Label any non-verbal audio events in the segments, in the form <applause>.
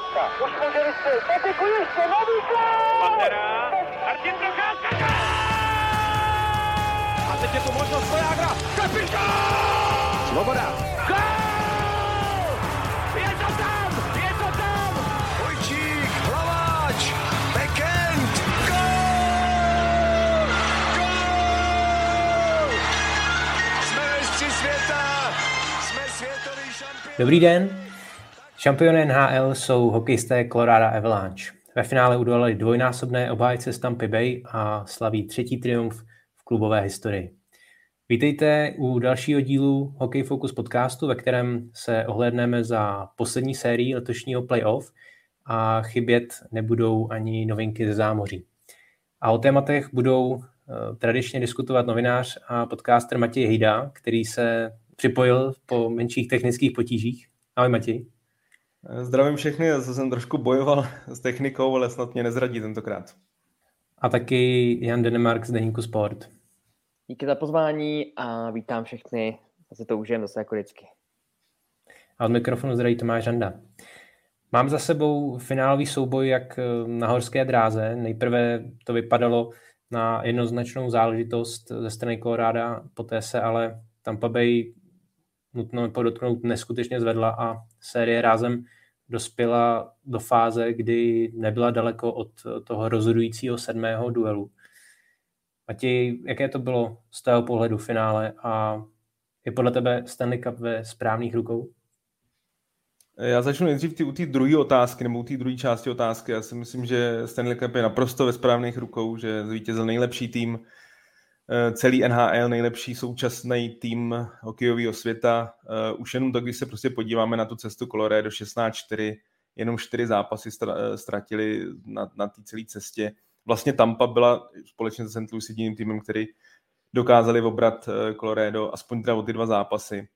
Procházka. Už může vystřelit. Patiku ještě, nový Pantera. Martin Procházka. A teď je tu možnost Vojágra. Kapitán! Svoboda. Gol! Je to tam! Je to tam! Vojčík, Hlaváč, Bekend, gol! Gol! Jsme mistři světa, jsme světový šampion. Dobrý den. Šampiony NHL jsou hokejisté Colorado Avalanche. Ve finále udolali dvojnásobné obhájce z Tampa Bay a slaví třetí triumf v klubové historii. Vítejte u dalšího dílu Hockey Focus podcastu, ve kterém se ohledneme za poslední sérii letošního playoff a chybět nebudou ani novinky ze zámoří. A o tématech budou uh, tradičně diskutovat novinář a podcaster Matěj Hejda, který se připojil po menších technických potížích. Ahoj Matěj. Zdravím všechny, já jsem trošku bojoval s technikou, ale snad mě nezradí tentokrát. A taky Jan Denemark z Deníku Sport. Díky za pozvání a vítám všechny. Zase to užijem zase jako vždycky. A od mikrofonu zdraví Tomáš Žanda. Mám za sebou finálový souboj jak na horské dráze. Nejprve to vypadalo na jednoznačnou záležitost ze strany Colorado, poté se ale Tampa Bay nutno podotknout neskutečně zvedla a série rázem dospěla do fáze, kdy nebyla daleko od toho rozhodujícího sedmého duelu. Matěj, jaké to bylo z tého pohledu finále a je podle tebe Stanley Cup ve správných rukou? Já začnu nejdřív ty, u té druhé otázky, nebo u té druhé části otázky. Já si myslím, že Stanley Cup je naprosto ve správných rukou, že zvítězil nejlepší tým celý NHL, nejlepší současný tým hokejového světa. Eh, už jenom tak, když se prostě podíváme na tu cestu Colorado 16-4, jenom čtyři zápasy eh, ztratili na, na té celé cestě. Vlastně Tampa byla společně se St. Louis jediným týmem, který dokázali obrat Colorado aspoň teda o ty dva zápasy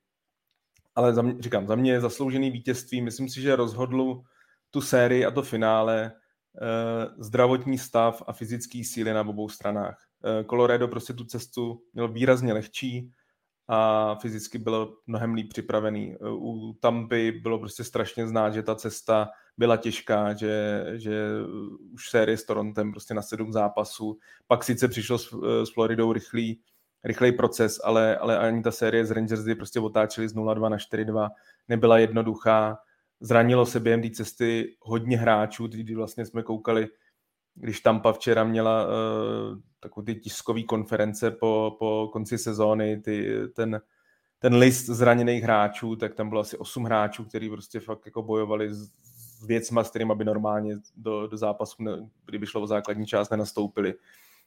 ale za mě, říkám, za mě je zasloužený vítězství. Myslím si, že rozhodlu tu sérii a to finále eh, zdravotní stav a fyzický síly na obou stranách. Eh, Colorado prostě tu cestu měl výrazně lehčí a fyzicky byl mnohem líp připravený. Eh, u Tampy bylo prostě strašně znát, že ta cesta byla těžká, že, že už série s Torontem prostě na sedm zápasů. Pak sice přišlo s, s Floridou rychlý, rychlej proces, ale, ale ani ta série z Rangers, kdy prostě otáčeli z 0-2 na 4-2, nebyla jednoduchá. Zranilo se během té cesty hodně hráčů, kdy vlastně jsme koukali, když Tampa včera měla uh, takový ty tiskový konference po, po konci sezóny, ty, ten, ten list zraněných hráčů, tak tam bylo asi 8 hráčů, kteří prostě fakt jako bojovali s, s věcma, s kterými by normálně do, do zápasu, kdyby šlo o základní část, nenastoupili.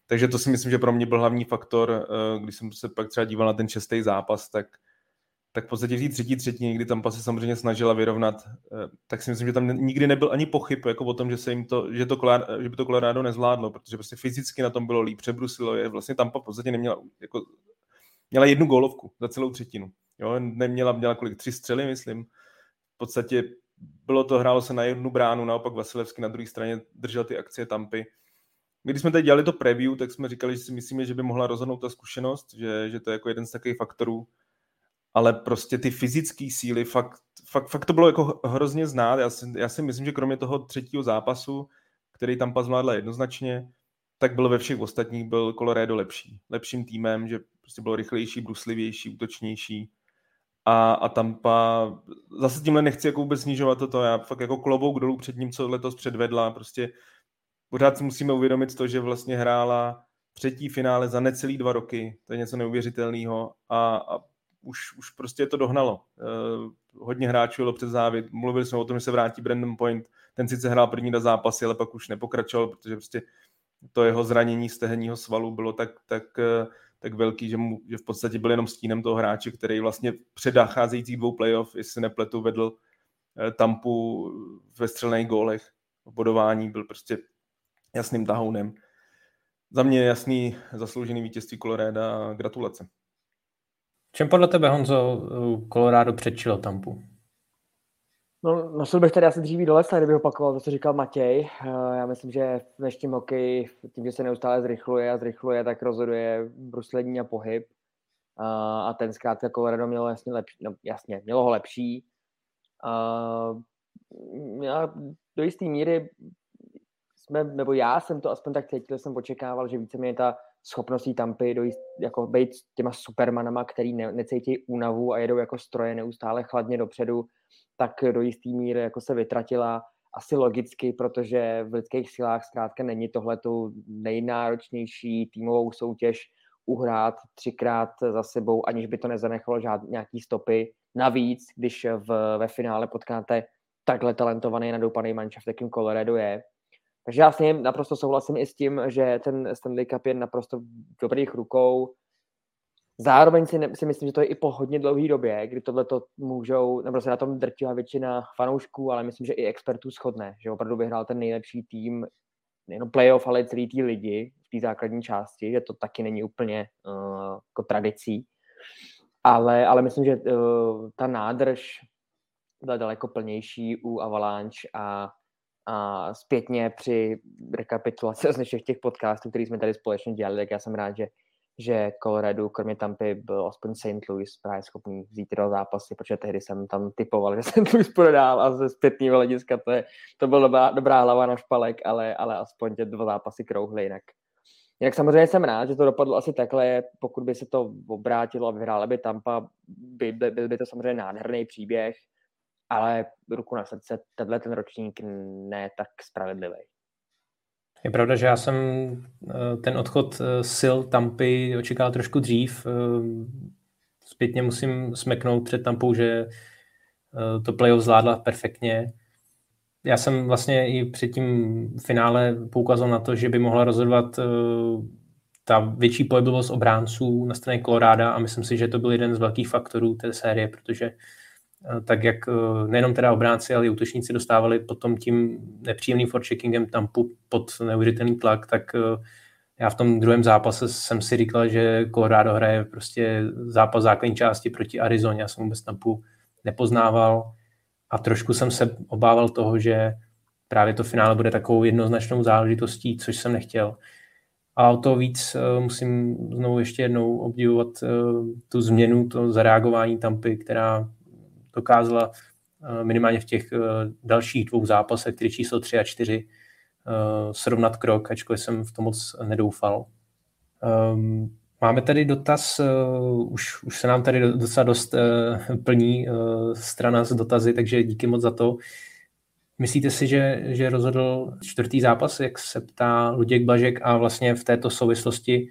Takže to si myslím, že pro mě byl hlavní faktor, eh, když jsem se pak třeba díval na ten šestý zápas, tak, tak v podstatě v té třetí třetině, kdy tam se samozřejmě snažila vyrovnat, eh, tak si myslím, že tam nikdy nebyl ani pochyb jako o tom, že, se jim to, že, to že by to Colorado nezvládlo, protože prostě fyzicky na tom bylo líp, přebrusilo je, vlastně tam v podstatě neměla, jako, měla jednu gólovku za celou třetinu. Jo, neměla, měla kolik, tři střely, myslím. V podstatě bylo to, hrálo se na jednu bránu, naopak Vasilevský na druhé straně držel ty akcie Tampy my, když jsme tady dělali to preview, tak jsme říkali, že si myslíme, že by mohla rozhodnout ta zkušenost, že, že to je jako jeden z takových faktorů, ale prostě ty fyzické síly, fakt, fakt, fakt to bylo jako hrozně znát. Já si, já si myslím, že kromě toho třetího zápasu, který tam zvládla jednoznačně, tak byl ve všech ostatních byl Colorado lepší. Lepším týmem, že prostě bylo rychlejší, bruslivější, útočnější. A, a Tampa, zase tímhle nechci jako vůbec snižovat toto, já fakt jako klobouk dolů před ním, co letos předvedla, prostě pořád si musíme uvědomit to, že vlastně hrála třetí finále za necelý dva roky. To je něco neuvěřitelného a, a už, už prostě to dohnalo. Uh, hodně hráčů jelo před závět. Mluvili jsme o tom, že se vrátí Brandon Point. Ten sice hrál první dva zápasy, ale pak už nepokračoval, protože prostě to jeho zranění stehenního svalu bylo tak, tak, uh, tak velký, že, mu, že v podstatě byl jenom stínem toho hráče, který vlastně před nacházejících dvou playoff, jestli nepletu, vedl uh, Tampu ve střelných gólech. V bodování byl prostě jasným tahounem. Za mě jasný zasloužený vítězství Colorado a gratulace. Čem podle tebe, Honzo, Colorado předčilo Tampu? No, nosil bych tady asi dříví do lesa, kdybych opakoval to, co říkal Matěj. Eh, já myslím, že v dnešním hokeji, tím, že se neustále zrychluje a zrychluje, tak rozhoduje bruslení a pohyb. Eh, a ten zkrátka Colorado mělo jasně lepší, no jasně, mělo ho lepší. Eh, já do jisté míry jsme, nebo já jsem to aspoň tak cítil, jsem očekával, že víceméně ta schopností Tampy dojít, jako být těma supermanama, který ne, necítí únavu a jedou jako stroje neustále chladně dopředu, tak do jistý míry jako se vytratila asi logicky, protože v lidských silách zkrátka není tohle tu nejnáročnější týmovou soutěž uhrát třikrát za sebou, aniž by to nezanechalo žádný nějaký stopy. Navíc, když v, ve finále potkáte takhle talentovaný, nadoupaný manšaft, jakým Colorado je. Takže já s ním naprosto souhlasím i s tím, že ten Stanley Cup je naprosto v dobrých rukou. Zároveň si, ne, si myslím, že to je i po hodně dlouhé době, kdy tohle to můžou, nebo se na tom drtivá většina fanoušků, ale myslím, že i expertů shodne, že opravdu vyhrál ten nejlepší tým, nejen playoff, ale celý tý lidi v té základní části, že to taky není úplně uh, jako tradicí. Ale, ale myslím, že uh, ta nádrž byla daleko plnější u Avalanche a, a zpětně při rekapitulaci <laughs> z všech těch podcastů, které jsme tady společně dělali, tak já jsem rád, že že Colorado, kromě Tampy, byl aspoň St. Louis právě schopný vzít dva zápasy, protože tehdy jsem tam typoval, <laughs> že St. Louis prodál a ze zpětného hlediska to, je, to byla dobrá, dobrá hlava na špalek, ale, ale aspoň ty dva zápasy krouhly jinak. Jinak samozřejmě jsem rád, že to dopadlo asi takhle, pokud by se to obrátilo a vyhrála by Tampa, by, by, byl by to samozřejmě nádherný příběh, ale ruku na srdce, tenhle ten ročník ne tak spravedlivý. Je pravda, že já jsem eh, ten odchod eh, sil Tampy očekával trošku dřív. Eh, zpětně musím smeknout před Tampou, že to playoff zvládla perfektně. Já jsem vlastně i před tím finále poukázal na to, že by mohla rozhodovat ta větší pohyblivost obránců na straně Koloráda a myslím si, že to byl jeden z velkých faktorů té série, protože tak jak eh, nejenom teda obránci, ale i útočníci dostávali potom tím nepříjemným forecheckingem tam pod neuvěřitelný tlak, tak eh, já v tom druhém zápase jsem si říkal, že Colorado hraje prostě zápas základní části proti Arizoně. Já jsem vůbec Tampu nepoznával a trošku jsem se obával toho, že právě to finále bude takovou jednoznačnou záležitostí, což jsem nechtěl. A o to víc musím znovu ještě jednou obdivovat tu změnu, to zareagování Tampy, která dokázala eh, minimálně v těch eh, dalších dvou zápasech, které číslo 3 a 4, eh, srovnat krok, ačkoliv jsem v tom moc nedoufal. Ehm, máme tady dotaz, už, už se nám tady docela dost plní strana z dotazy, takže díky moc za to. Myslíte si, že, že rozhodl čtvrtý zápas, jak se ptá Luděk Blažek a vlastně v této souvislosti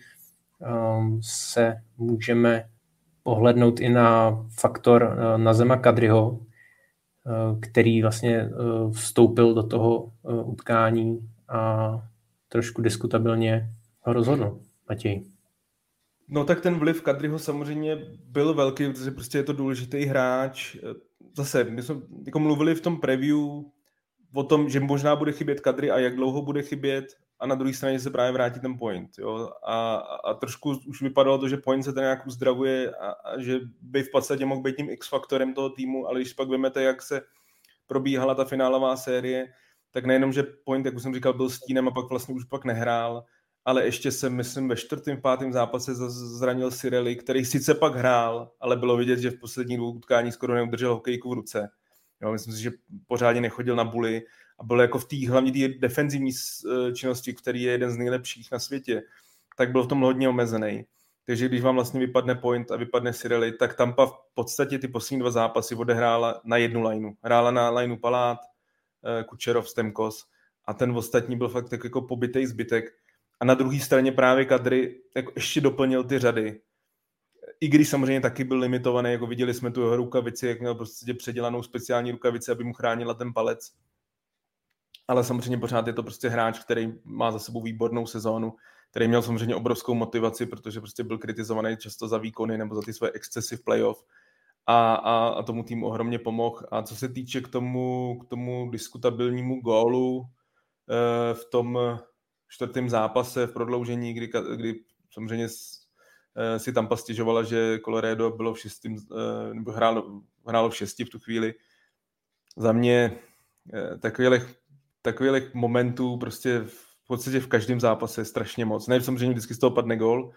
um, se můžeme pohlednout i na faktor eh, na zema Kadryho, eh, který vlastně eh, vstoupil do toho utkání a trošku diskutabilně ho rozhodl. Matěj. No tak ten vliv Kadryho samozřejmě byl velký, protože prostě je to důležitý hráč. Zase, my jsme jako mluvili v tom preview o tom, že možná bude chybět Kadry a jak dlouho bude chybět a na druhé straně se právě vrátí ten point. Jo? A, a, trošku už vypadalo to, že point se ten nějak uzdravuje a, a že by v podstatě mohl být tím X-faktorem toho týmu, ale když pak vemete, jak se probíhala ta finálová série, tak nejenom, že point, jak už jsem říkal, byl stínem a pak vlastně už pak nehrál, ale ještě se, myslím, ve čtvrtém, pátém zápase zranil Sireli, který sice pak hrál, ale bylo vidět, že v posledních dvou utkání skoro neudržel hokejku v ruce. Jo, myslím si, že pořádně nechodil na buly a byl jako v té hlavně té defenzivní eh, činnosti, který je jeden z nejlepších na světě, tak byl v tom hodně omezený. Takže když vám vlastně vypadne point a vypadne Sireli, tak Tampa v podstatě ty poslední dva zápasy odehrála na jednu lineu. Hrála na lineu Palát, eh, Kučerov, Stemkos a ten ostatní byl fakt tak jako pobytej zbytek. A na druhé straně právě Kadry jako ještě doplnil ty řady. I když samozřejmě taky byl limitovaný, jako viděli jsme tu jeho rukavici, jak měl prostě předělanou speciální rukavici, aby mu chránila ten palec ale samozřejmě pořád je to prostě hráč, který má za sebou výbornou sezónu, který měl samozřejmě obrovskou motivaci, protože prostě byl kritizovaný často za výkony nebo za ty své excesy v playoff a, a, a tomu týmu ohromně pomohl. A co se týče k tomu, k tomu diskutabilnímu gólu e, v tom čtvrtém zápase v prodloužení, kdy, kdy samozřejmě e, si tam pastěžovala, že Colorado bylo v šestým, e, nebo hrálo, hrálo v šesti v tu chvíli. Za mě takových takových momentů prostě v podstatě v každém zápase je strašně moc. Ne, samozřejmě vždycky z toho padne gol,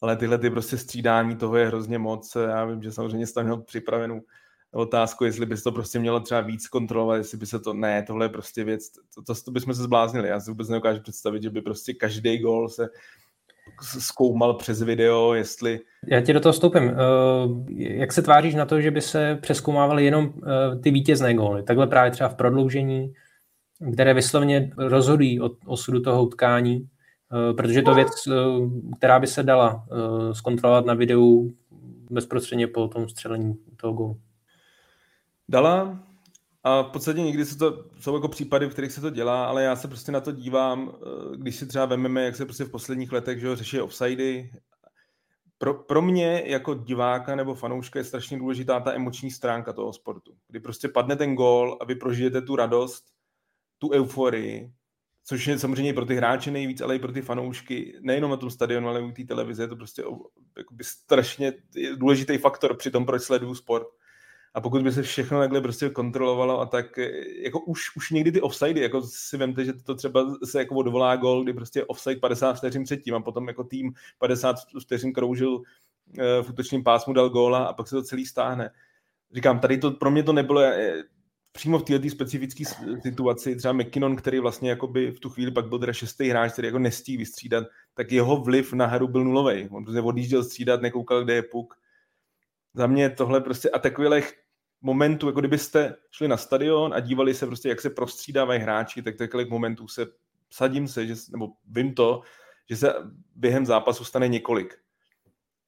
ale tyhle ty prostě střídání toho je hrozně moc. Já vím, že samozřejmě jsi tam měl připravenou otázku, jestli by se to prostě mělo třeba víc kontrolovat, jestli by se to, ne, tohle je prostě věc, to, to, to bychom se zbláznili. Já si vůbec nedokážu představit, že by prostě každý gol se zkoumal přes video, jestli... Já ti do toho vstoupím. Eh, jak se tváříš na to, že by se přeskoumávaly jenom eh, ty vítězné góly? Takhle právě třeba v prodloužení, které vyslovně rozhodují o osudu toho utkání, eh, protože to věc, která by se dala zkontrolovat na videu bezprostředně po tom střelení toho gólu. Dala, a v podstatě někdy se to, jsou jako případy, v kterých se to dělá, ale já se prostě na to dívám, eh, když si třeba vememe, jak se prostě v posledních letech že řeší offsidy. Pro, pro mě jako diváka nebo fanouška je strašně důležitá ta emoční stránka toho sportu. Kdy prostě padne ten gól a vy prožijete tu radost, tu euforii, což je samozřejmě pro ty hráče nejvíc, ale i pro ty fanoušky, nejenom na tom stadionu, ale i u té televize, je to prostě jakoby strašně důležitý faktor při tom, proč sleduju sport. A pokud by se všechno takhle prostě kontrolovalo a tak, eh, jako už, už někdy ty offside, jako si vemte, že to třeba se jako odvolá gol, kdy prostě offside 50 vteřin předtím a potom jako tým 50 vteřin kroužil eh, v útočním pásmu, dal góla a pak se to celý stáhne. Říkám, tady to pro mě to nebylo eh, přímo v této specifické situaci, třeba McKinnon, který vlastně jakoby v tu chvíli pak byl teda šestý hráč, který jako nestí vystřídat, tak jeho vliv na hru byl nulový. On prostě odjížděl střídat, nekoukal, kde je puk. Za mě tohle prostě a takových momentů, jako kdybyste šli na stadion a dívali se prostě, jak se prostřídávají hráči, tak takových momentů se, sadím se, že, nebo vím to, že se během zápasu stane několik.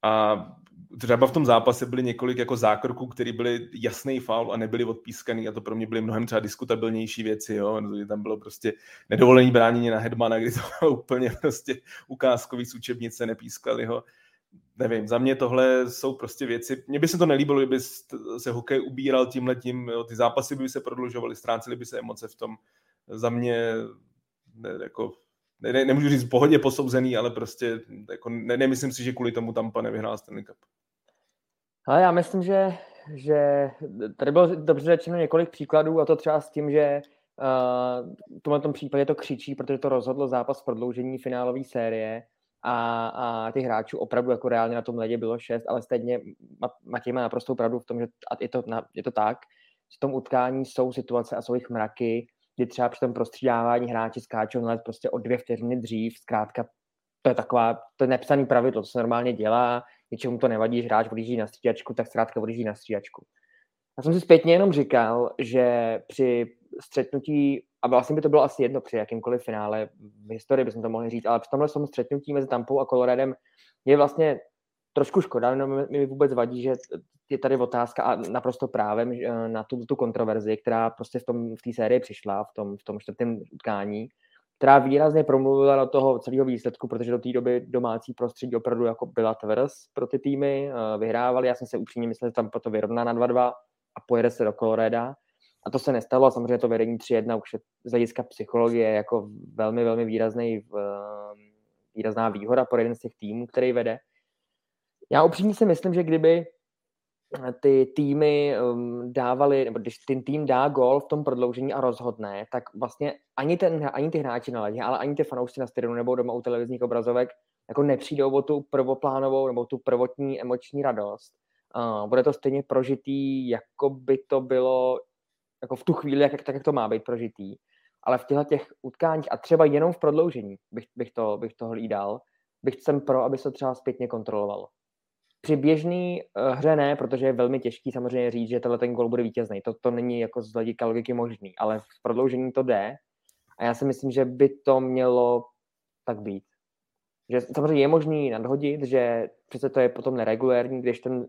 A třeba v tom zápase byly několik jako zákroků, které byly jasný faul a nebyly odpískaný a to pro mě byly mnohem třeba diskutabilnější věci, jo. Tam bylo prostě nedovolení bránění na Hedmana, kdy to bylo úplně prostě ukázkový z učebnice, nepískali ho nevím, za mě tohle jsou prostě věci, mně by se to nelíbilo, kdyby se hokej ubíral tím, jo, ty zápasy by se prodlužovaly, ztrácely by se emoce v tom. Za mě ne, jako, ne, ne, nemůžu říct v pohodě posouzený, ale prostě jako, ne, nemyslím si, že kvůli tomu Tampa nevyhrál Stanley Cup. Ale já myslím, že, že tady bylo dobře řečeno několik příkladů a to třeba s tím, že uh, v tomhle případě to křičí, protože to rozhodlo zápas prodloužení finálové série a, a těch hráčů opravdu jako reálně na tom ledě bylo šest, ale stejně Matěj má naprostou pravdu v tom, že a je to, je to tak, že v tom utkání jsou situace a jsou jich mraky, kdy třeba při tom prostřídávání hráči skáčou na led prostě o dvě vteřiny dřív, zkrátka to je taková, to je nepsaný pravidlo, to se normálně dělá, něčemu to nevadí, že hráč odjíždí na střídačku, tak zkrátka odjíždí na střídačku. Já jsem si zpětně jenom říkal, že při střetnutí, a vlastně by to bylo asi jedno při jakýmkoliv finále v historii, bychom to mohli říct, ale při tomhle střetnutí mezi Tampou a Coloradem je vlastně trošku škoda, no mi vůbec vadí, že je tady otázka a naprosto právem na tu, tu kontroverzi, která prostě v tom v té sérii přišla, v tom, v tom čtvrtém utkání, která výrazně promluvila do toho celého výsledku, protože do té doby domácí prostředí opravdu jako byla tvrz pro ty týmy, eh, vyhrávali, já jsem se upřímně myslel, že tam to vyrovná na 2-2 a pojede se do Coloreda. A to se nestalo a samozřejmě to vedení 3-1 už je z hlediska psychologie jako velmi, velmi výrazný, výrazná výhoda pro jeden z těch týmů, který vede. Já upřímně si myslím, že kdyby ty týmy um, dávali, nebo když ten tým dá gol v tom prodloužení a rozhodne, tak vlastně ani, ten, ani ty hráči na ledě, ale ani ty fanoušci na stadionu nebo doma u televizních obrazovek jako nepřijdou o tu prvoplánovou nebo tu prvotní emoční radost. Uh, bude to stejně prožitý, jako by to bylo jako v tu chvíli, jak, tak jak to má být prožitý. Ale v těchto těch utkáních a třeba jenom v prodloužení bych, bych, to, bych to hlídal, bych jsem pro, aby se třeba zpětně kontrolovalo. Při běžné uh, hře ne, protože je velmi těžký samozřejmě říct, že tenhle ten gol bude vítězný. To, to není jako z hlediska logiky možný, ale v prodloužení to jde. A já si myslím, že by to mělo tak být. Že samozřejmě je možný nadhodit, že přece to je potom neregulérní, když ten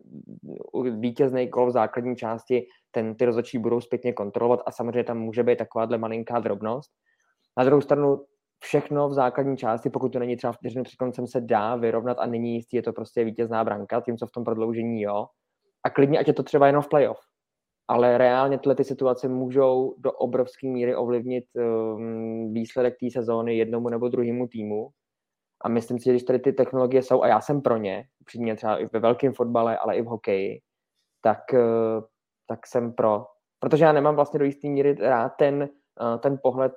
vítězný gol v základní části ten ty rozhodčí budou zpětně kontrolovat a samozřejmě tam může být takováhle malinká drobnost. Na druhou stranu všechno v základní části, pokud to není třeba vteřinu před koncem, se dá vyrovnat a není jistý, je to prostě vítězná branka, tím, co v tom prodloužení jo. A klidně, ať je to třeba jenom v playoff. Ale reálně tyhle ty situace můžou do obrovské míry ovlivnit um, výsledek té sezóny jednomu nebo druhému týmu. A myslím si, že když tady ty technologie jsou, a já jsem pro ně, přímě třeba i ve velkém fotbale, ale i v hokeji, tak, uh, tak jsem pro. Protože já nemám vlastně do jisté míry rád ten, ten pohled,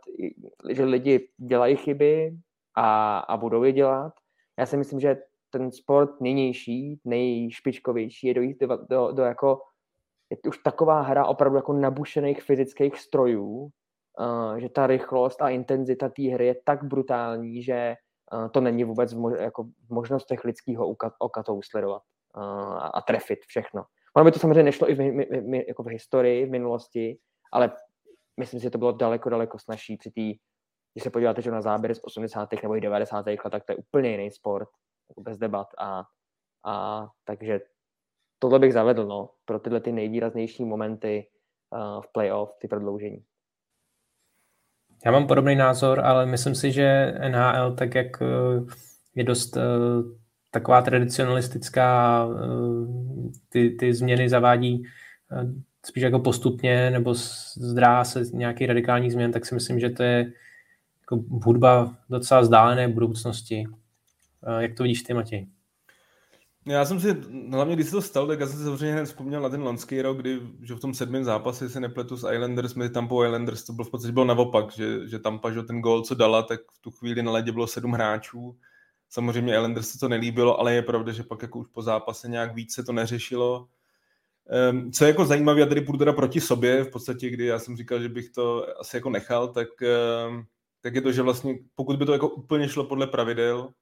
že lidi dělají chyby a, a budou je dělat. Já si myslím, že ten sport nynější, nejšpičkovější je dojít do, do, do jako je už taková hra opravdu jako nabušených fyzických strojů, uh, že ta rychlost a intenzita té hry je tak brutální, že uh, to není vůbec v, mož, jako v možnostech lidského oka, to usledovat a trefit všechno. Ono by to samozřejmě nešlo i v, jako v historii, v minulosti, ale myslím si, že to bylo daleko, daleko snažší při té, když se podíváte že na záběry z 80. nebo i 90. let, tak to je úplně jiný sport, jako bez debat a, a takže tohle bych zavedl, no, pro tyhle ty nejvýraznější momenty uh, v playoff, ty prodloužení. Já mám podobný názor, ale myslím si, že NHL, tak jak eh, je dost uh, taková tradicionalistická, ty, ty změny zavádí spíš jako postupně, nebo zdrá se nějaký radikální změn, tak si myslím, že to je jako hudba docela vzdálené budoucnosti. Jak to vidíš ty, Matěj? Já jsem si, hlavně když se to stalo, tak já jsem si samozřejmě hned vzpomněl na ten loňský rok, kdy že v tom sedmém zápase se nepletu s Islanders, mezi Tampa Islanders, to bylo v podstatě bylo naopak, že, že Tampa, že ten gol, co dala, tak v tu chvíli na ledě bylo sedm hráčů. Samozřejmě Islanders se to nelíbilo, ale je pravda, že pak jako už po zápase nějak víc se to neřešilo. Um, co je jako zajímavé, já tady půjdu teda proti sobě, v podstatě, kdy já jsem říkal, že bych to asi jako nechal, tak, um, tak je to, že vlastně pokud by to jako úplně šlo podle pravidel,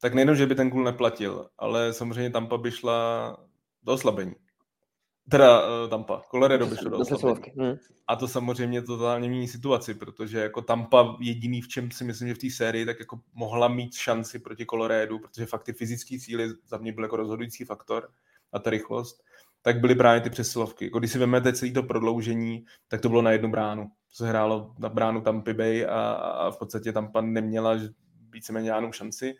tak nejenom, že by ten kůl neplatil, ale samozřejmě Tampa by šla do oslabení. Teda uh, Tampa, Colorado by šlo do oslabení. Hmm. A to samozřejmě totálně mění situaci, protože jako Tampa jediný, v čem si myslím, že v té sérii, tak jako mohla mít šanci proti Colorado, protože fakt ty fyzické síly za mě byl jako rozhodující faktor a ta rychlost, tak byly právě ty přesilovky. Jako když si vezmete celé to prodloužení, tak to bylo na jednu bránu. Se hrálo na bránu Tampa Bay a, a v podstatě Tampa neměla víceméně žádnou šanci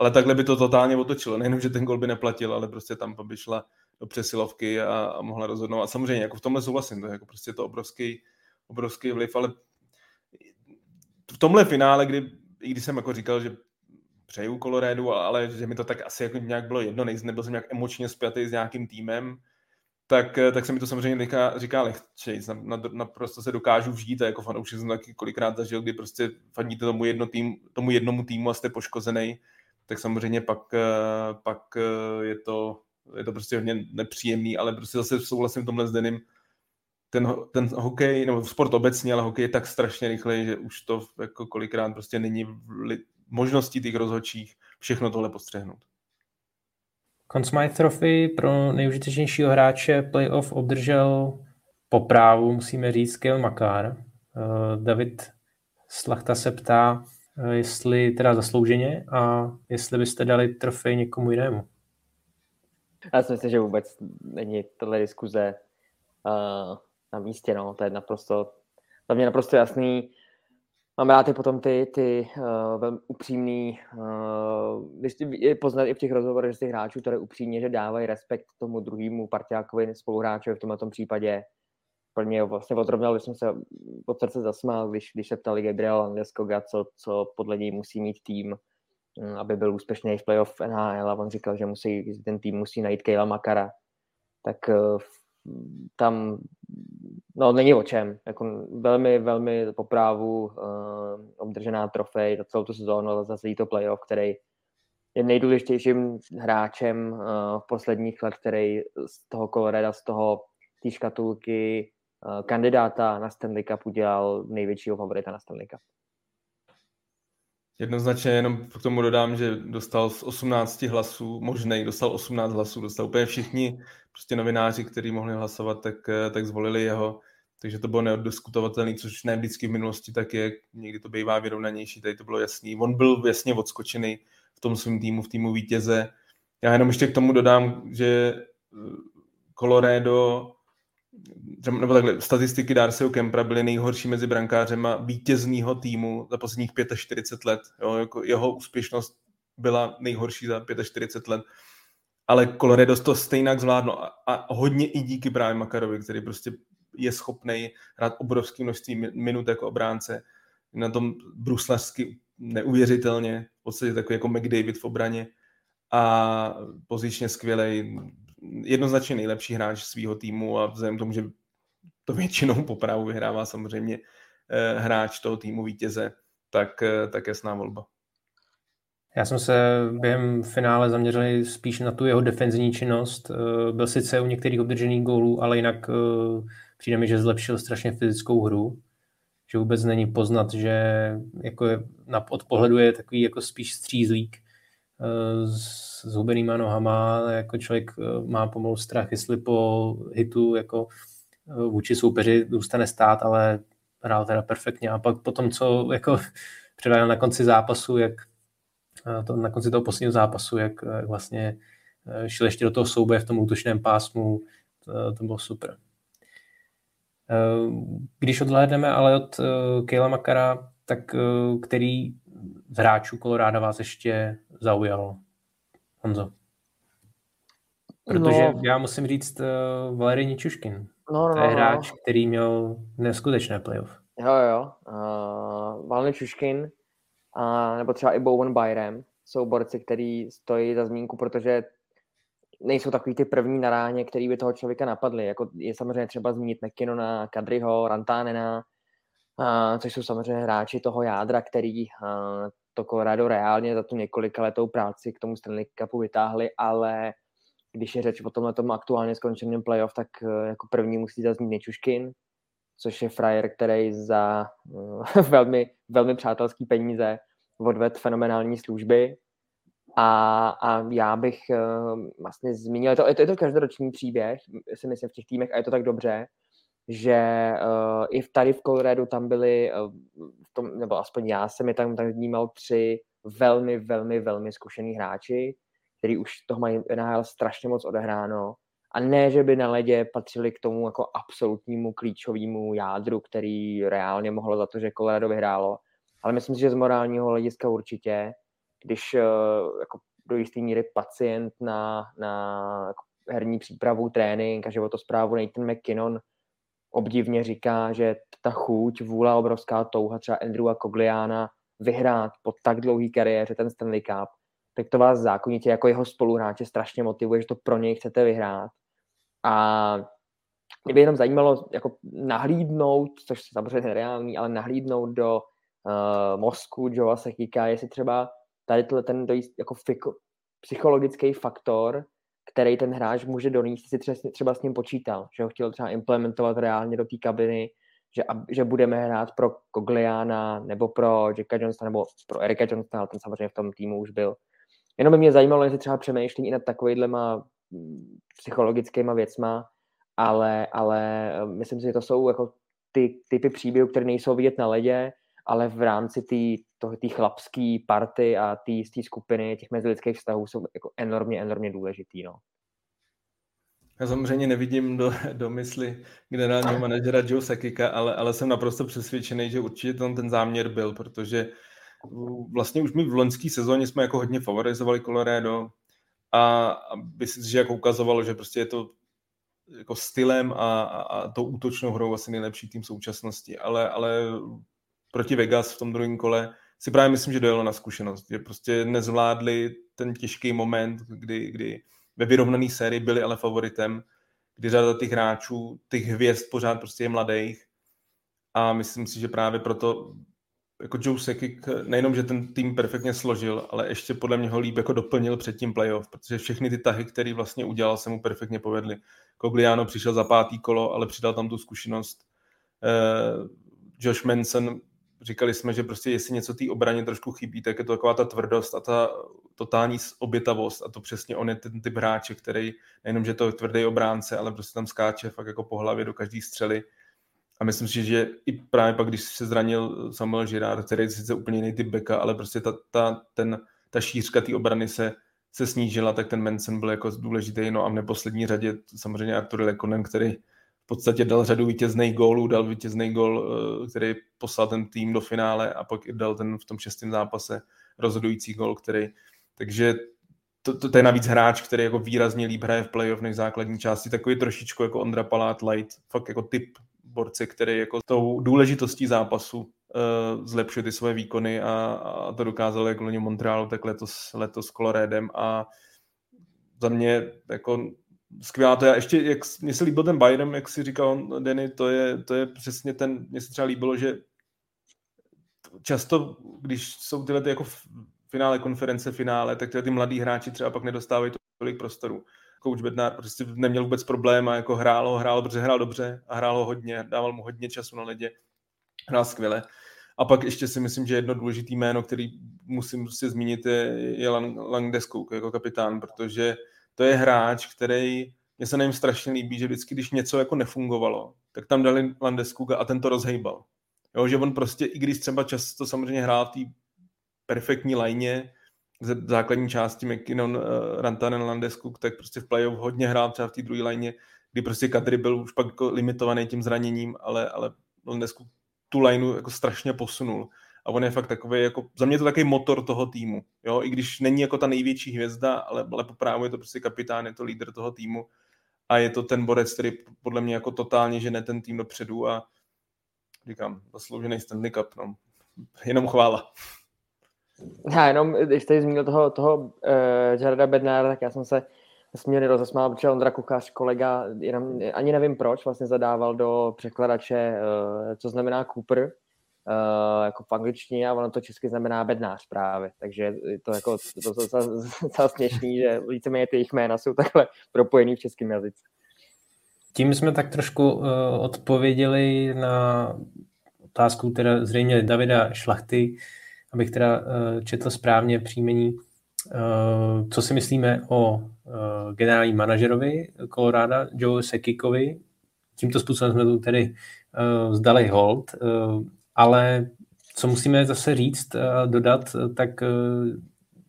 ale takhle by to totálně otočilo. Nejenom, že ten gol by neplatil, ale prostě tam by šla do přesilovky a, a mohla rozhodnout. A samozřejmě, jako v tomhle souhlasím, to je jako prostě to obrovský, obrovský vliv, ale v tomhle finále, kdy, i když jsem jako říkal, že přeju Colorado, ale že mi to tak asi jako nějak bylo jedno, nebyl jsem nějak emočně spjatý s nějakým týmem, tak, tak se mi to samozřejmě říká, říká lehčej. Naprosto se dokážu vžít a jako fanoušek jsem taky kolikrát zažil, kdy prostě fandíte tomu, jedno tým, tomu jednomu týmu a jste poškozený tak samozřejmě pak, eh, pak eh, je to, je to prostě hodně nepříjemný, ale prostě zase souhlasím tomhle s Denim, ten, ten hokej, nebo sport obecně, ale hokej je tak strašně rychlej, že už to jako kolikrát prostě není li, možností těch rozhodčích všechno tohle postřehnout. Conn Trophy pro nejužitečnějšího hráče playoff obdržel po právu, musíme říct, Kyle Makar. Eh, David Slachta se ptá, Eh, jestli teda zaslouženě a jestli byste dali trofej někomu jinému. Já si myslím, že vůbec není tohle diskuze uh, na místě, no, to je naprosto, za mě naprosto jasný. Mám rád i potom ty, ty uh, velmi upřímný, uh, když je poznat i v těch rozhovorech z těch hráčů, které upřímně, že dávají respekt tomu druhému partiákovi, spoluhráčovi v tomto případě, plně vlastně odrovnal, když jsem se od srdce zasmál, když, když se ptali Gabriel Landeskoga, co, co podle něj musí mít tým, mm, aby byl úspěšný v playoff NHL a on říkal, že musí, ten tým musí najít Kejla Makara. Tak eh, tam no, není o čem. Jako velmi, velmi po právu uh, obdržená trofej za celou tu sezónu, za celý to playoff, který je nejdůležitějším hráčem uh, v posledních let, který z toho Colorado, z toho té škatulky Eh, kandidáta na Stanley Cup udělal největšího favorita na Stanley Cup. Jednoznačně jenom k tomu dodám, že dostal z 18 hlasů, možnej, dostal 18 hlasů, dostal úplně všichni prostě novináři, kteří mohli hlasovat, tak, eh, tak zvolili jeho, takže to bylo neoddiskutovatelné, což ne vždycky v minulosti tak je, někdy to bývá vyrovnanější, tady to bylo jasný. On byl jasně odskočený v tom svém týmu, v týmu vítěze. Já jenom ještě k tomu dodám, že eh, Colorado nebo takhle, statistiky Darcyho Kempra byly nejhorší mezi brankářema vítězného týmu za posledních 45 let. Jo, jako jeho úspěšnost byla nejhorší za 45 let. Ale Colorado to stejně zvládlo a, a hodně i díky právě Makarovi, který prostě je schopný hrát obrovské množství minut jako obránce. Na tom bruslařsky neuvěřitelně, v podstatě takový jako McDavid v obraně a pozičně skvělej, jednoznačně nejlepší hráč svého týmu a vzhledem tomu, že to většinou po právu vyhrává samozřejmě eh, hráč toho týmu vítěze, tak, eh, tak jasná volba. Já jsem se během finále zaměřil spíš na tu jeho defenzivní činnost. Eh, byl sice u některých obdržených gólů, ale jinak přijde mi, že zlepšil strašně fyzickou hru. Že vůbec není poznat, že jako je, na, od pohledu je takový jako spíš střízlík s, s hubenýma nohama, jako člověk má pomalu strach, jestli po hitu jako vůči soupeři zůstane stát, ale hrál teda perfektně. A pak potom, co jako <laughs> předal na konci zápasu, jak to na konci toho posledního zápasu, jak, vlastně eh, šel ještě do toho souboje v tom útočném pásmu, to, to bylo super. Eh, když odhlédneme ale od eh, Kejla Makara, tak který z hráčů Koloráda vás ještě zaujal? Honzo. Protože no. já musím říct uh, Valery Ničuškin. No, no, to je no, no. hráč, no. který měl neskutečné playoff. Jo, jo. Uh, Valery Ničuškin a, nebo třeba i Bowen Byram, jsou borci, který stojí za zmínku, protože nejsou takový ty první na ráně, který by toho člověka napadli. Jako je samozřejmě třeba zmínit McKinnona, Kadriho, Rantánena, což jsou samozřejmě hráči toho jádra, který a, to Colorado reálně za tu několika letou práci k tomu Stanley Cupu vytáhli, ale když je řeč o tomhle tomu aktuálně skončeném playoff, tak e, jako první musí zaznít Nečuškin, což je frajer, který za <laughs> velmi, velmi přátelský peníze odved fenomenální služby. A, a já bych vlastně zmínil, to, je, to, je to každoroční příběh, si myslím, v těch týmech, a je to tak dobře, že uh, i v tady v Coloradu tam byli, uh, v tom, nebo aspoň já jsem je tam tak vnímal tři velmi, velmi, velmi zkušený hráči, který už toho mají NHL strašně moc odehráno a ne, že by na ledě patřili k tomu jako absolutnímu klíčovému jádru, který reálně mohlo za to, že Colorado vyhrálo. Ale myslím si, že z morálního hlediska určitě, když uh, jako do jisté míry pacient na, na jako herní přípravu, trénink a životosprávu Nathan McKinnon obdivně říká, že ta chuť, vůle, obrovská touha třeba Andrewa Cogliana vyhrát po tak dlouhý kariéře ten Stanley Cup, tak to vás zákonitě jako jeho spoluhráče strašně motivuje, že to pro něj chcete vyhrát. A mě by jenom zajímalo jako nahlídnout, což samozřejmě nereálný, ale nahlídnout do uh, mozku Joa Sekika, jestli třeba tady ten jako fiko, psychologický faktor, který ten hráč může donést, si třeba, s ním počítal, že ho chtěl třeba implementovat reálně do té kabiny, že, že budeme hrát pro Kogliana nebo pro Jacka Johnsona nebo pro Erika Johnsona, ale ten samozřejmě v tom týmu už byl. Jenom by mě zajímalo, jestli třeba přemýšlí i nad takovýhlema psychologickýma věcma, ale, ale eh, myslím si, že to jsou jako ty typy příběhů, které nejsou vidět na ledě, ale v rámci té chlapské party a té skupiny těch mezilidských vztahů jsou jako enormně, enormně důležitý. No. Já samozřejmě nevidím do, do mysli generálního manažera Joe Sakika, ale, ale jsem naprosto přesvědčený, že určitě tam ten záměr byl, protože vlastně už my v loňské sezóně jsme jako hodně favorizovali Colorado, a, a myslím si, že jako ukazovalo, že prostě je to jako stylem a, a, a tou útočnou hrou asi nejlepší tým současnosti, ale, ale proti Vegas v tom druhém kole si právě myslím, že dojelo na zkušenost, že prostě nezvládli ten těžký moment, kdy, kdy ve vyrovnané sérii byli ale favoritem, kdy řada těch hráčů, těch hvězd pořád prostě je mladých a myslím si, že právě proto jako Joe Sekik nejenom, že ten tým perfektně složil, ale ještě podle mě ho líp jako doplnil před tím playoff, protože všechny ty tahy, které vlastně udělal, se mu perfektně povedly. Cogliano přišel za pátý kolo, ale přidal tam tu zkušenost. Uh, Josh Manson, říkali jsme, že prostě jestli něco té obraně trošku chybí, tak je to taková ta tvrdost a ta totální obětavost a to přesně on je ten typ hráče, který nejenom, že to je tvrdý obránce, ale prostě tam skáče fakt jako po hlavě do každý střely a myslím si, že i právě pak, když se zranil Samuel Girard, který je sice úplně jiný typ beka, ale prostě ta, ta, ten, ta šířka té obrany se, se snížila, tak ten Manson byl jako důležitý. No a v neposlední řadě samozřejmě Artur Lekonen, který podstatě dal řadu vítězných gólů, dal vítězný gól, eh, který poslal ten tým do finále a pak i dal ten v tom šestém zápase rozhodující gól, který takže to, to, to, je navíc hráč, který jako výrazně líp hraje v playoff než v základní části, takový trošičku jako Ondra Palát Light, fakt jako typ borce, který jako tou důležitostí zápasu uh, zlepšuje ty své výkony a, a to dokázal jak loni Montrealu, tak letos, letos Colorédem a za mě jako skvělá to. Já ještě, jak mně se líbil ten Bayern, jak si říkal Denny, to je, to je přesně ten, mně se třeba líbilo, že často, když jsou tyhle ty jako finále konference, finále, tak ty mladí hráči třeba pak nedostávají tolik prostoru. Coach Bednar prostě neměl vůbec problém a jako hrál, hrál, protože hrál dobře a hrál ho hodně, dával mu hodně času na ledě, hrál skvěle. A pak ještě si myslím, že jedno důležité jméno, který musím prostě zmínit, je, je Langdeskuk jako kapitán, protože to je hráč, který mně se nevím strašně líbí, že vždycky, když něco jako nefungovalo, tak tam dali Landeskuga a ten to rozhejbal. Jo, že on prostě, i když třeba často samozřejmě hrál v té perfektní lajně, ze základní části McKinnon, uh, Rantanen, Landeskuk, tak prostě v playoff hodně hrál třeba v té druhé lajně, kdy prostě Kadri byl už pak jako limitovaný tím zraněním, ale, ale Landeskuk tu lineu jako strašně posunul. A on je fakt takový, jako, za mě je to takový motor toho týmu. Jo? I když není jako ta největší hvězda, ale, ale poprávu je to prostě kapitán, je to lídr toho týmu. A je to ten borec, který podle mě jako totálně žene ten tým dopředu a říkám, zasloužený Stanley Cup. No. <laughs> Jenom chvála. Já jenom, když jste zmínil toho, toho uh, Jareda Bednára, tak já jsem se nesmírně rozesmál, protože Ondra Kukář, kolega, jenom, ani nevím proč, vlastně zadával do překladače, uh, co znamená Cooper, uh, jako v angličtině a ono to česky znamená bednář právě, takže to jako to, to, to směšný, že víceméně ty jejich jména jsou takhle propojený v českém jazyce. Tím jsme tak trošku uh, odpověděli na otázku teda zřejmě Davida Šlachty, abych teda uh, četl správně příjmení. Uh, co si myslíme o uh, generálním manažerovi Colorado, Joe Sekikovi. Tímto způsobem jsme tu tedy uh, zdali hold, uh, ale co musíme zase říct dodat, tak uh,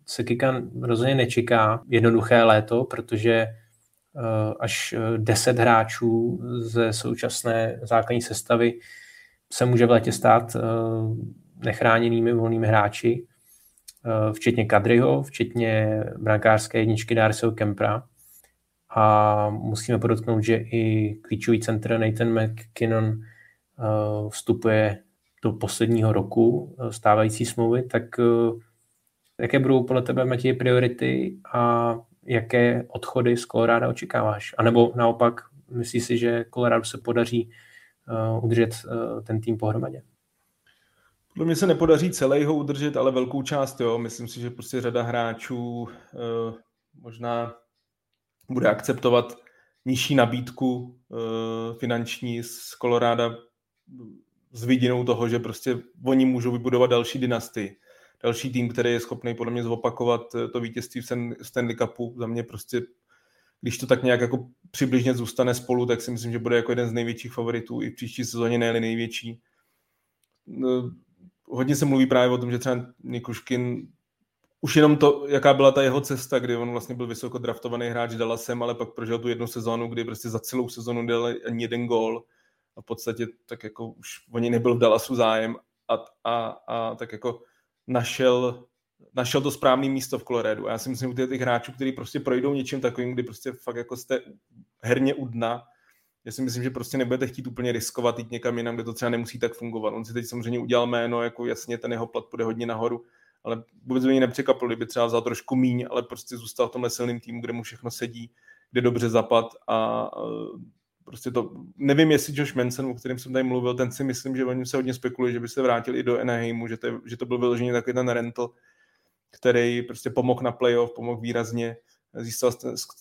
Sekika rozhodně nečeká jednoduché léto, protože uh, až 10 hráčů ze současné základní sestavy se může v létě stát nechráněnými volnými hráči, včetně Kadryho, včetně brankářské jedničky Darcyho Kempra. A musíme podotknout, že i klíčový centr Nathan McKinnon vstupuje do posledního roku eh, stávající smlouvy, tak jaké budou podle tebe, Matěj, priority a jaké odchody z Colorado očekáváš? A nebo naopak, myslíš si, že Colorado se podaří udržet ten tým pohromadě? Podle mě se nepodaří celý ho udržet, ale velkou část, jo. Myslím si, že prostě řada hráčů možná bude akceptovat nižší nabídku finanční z Koloráda s vidinou toho, že prostě oni můžou vybudovat další dynastii. Další tým, který je schopný podle mě zopakovat eh, to vítězství v Stanley Cupu. Za mě prostě, když to tak nějak jako přibližně zůstane spolu, tak si myslím, že bude jako jeden z největších favoritů i v příští sezóně, ne největší hodně se mluví právě o tom, že třeba Nikuškin už jenom to, jaká byla ta jeho cesta, kdy on vlastně byl vysoko draftovaný hráč Dallasem, ale pak prožil tu jednu sezónu, kdy prostě za celou sezonu dal ani jeden gól a v podstatě tak jako už o něj nebyl v Dallasu zájem a, a, a tak jako našel, našel to správné místo v Coloradu. Já si myslím, že těch hráčů, kteří prostě projdou něčím takovým, kdy prostě fakt jako jste herně u dna, já si myslím, že prostě nebudete chtít úplně riskovat jít někam jinam, kde to třeba nemusí tak fungovat. On si teď samozřejmě udělal jméno, jako jasně ten jeho plat půjde hodně nahoru, ale vůbec by mě nepřekvapilo, kdyby třeba vzal trošku míň, ale prostě zůstal v tomhle silným týmu, kde mu všechno sedí, kde dobře zapad a prostě to, nevím, jestli Josh Manson, o kterém jsem tady mluvil, ten si myslím, že oni se hodně spekuluje, že by se vrátil i do Anaheimu, že to, že to byl vyloženě takový ten rental, který prostě pomohl na playoff, pomohl výrazně získal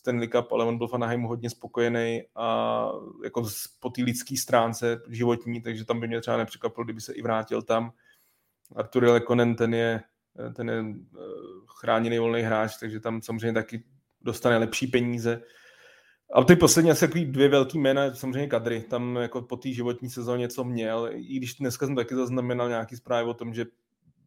ten Cup, ale on byl v Anaheimu hodně spokojený a jako po té lidské stránce životní, takže tam by mě třeba nepřekvapilo, kdyby se i vrátil tam. Artur Lekonen, ten je, ten je eh, chráněný volný hráč, takže tam samozřejmě taky dostane lepší peníze. A ty poslední asi takový dvě velký jména, samozřejmě Kadry, tam jako po té životní sezóně něco měl, i když dneska jsem taky zaznamenal nějaký zprávy o tom, že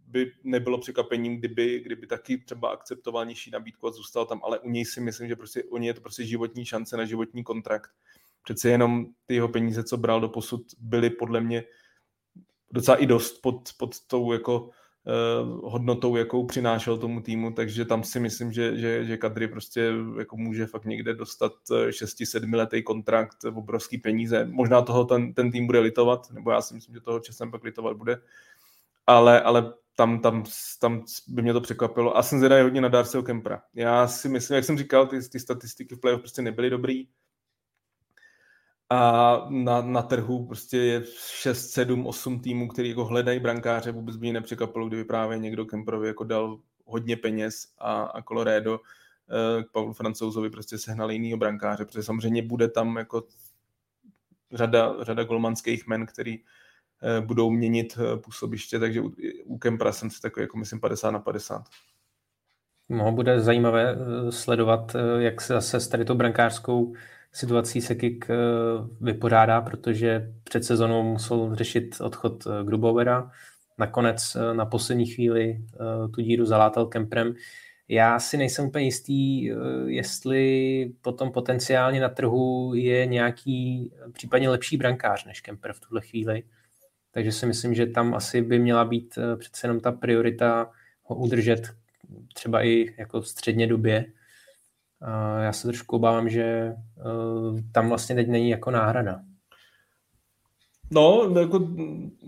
by nebylo překvapením, kdyby, kdyby taky třeba akceptoval nižší nabídku a zůstal tam, ale u něj si myslím, že prostě u něj je to prostě životní šance na životní kontrakt. Přece jenom ty jeho peníze, co bral do posud, byly podle mě docela i dost pod, pod tou jako hodnotou, jakou přinášel tomu týmu, takže tam si myslím, že, že, že Kadry prostě jako může fakt někde dostat 6-7 letý kontrakt, obrovský peníze. Možná toho ten, ten tým bude litovat, nebo já si myslím, že toho časem pak litovat bude, ale, ale tam, tam, tam by mě to překvapilo. A jsem zvědavý hodně na Darcyho Kempra. Já si myslím, jak jsem říkal, ty, ty statistiky v playoff prostě nebyly dobrý. A na, na trhu prostě je 6, 7, 8 týmů, který jako hledají brankáře. Vůbec by mě nepřekvapilo, kdyby právě někdo Kemprovi jako dal hodně peněz a, a Colorado k Pavlu Francouzovi prostě sehnal jinýho brankáře, protože samozřejmě bude tam jako řada, řada golmanských men, který budou měnit působiště, takže u, u Kempra jsem si takový jako myslím 50 na 50. No, bude zajímavé sledovat, jak se zase s tady tou brankářskou situací se Kik eh, vypořádá, protože před sezonou musel řešit odchod eh, Grubovera. Nakonec eh, na poslední chvíli tu díru zalátal Kemprem. Já si nejsem úplně jistý, jestli potom potenciálně na trhu je nějaký případně lepší brankář než Kemper v tuhle chvíli. Takže si myslím, že tam asi by měla být přece jenom ta priorita ho udržet třeba i jako v středně době já se trošku obávám, že eh, tam vlastně teď není jako náhrada. No, jako,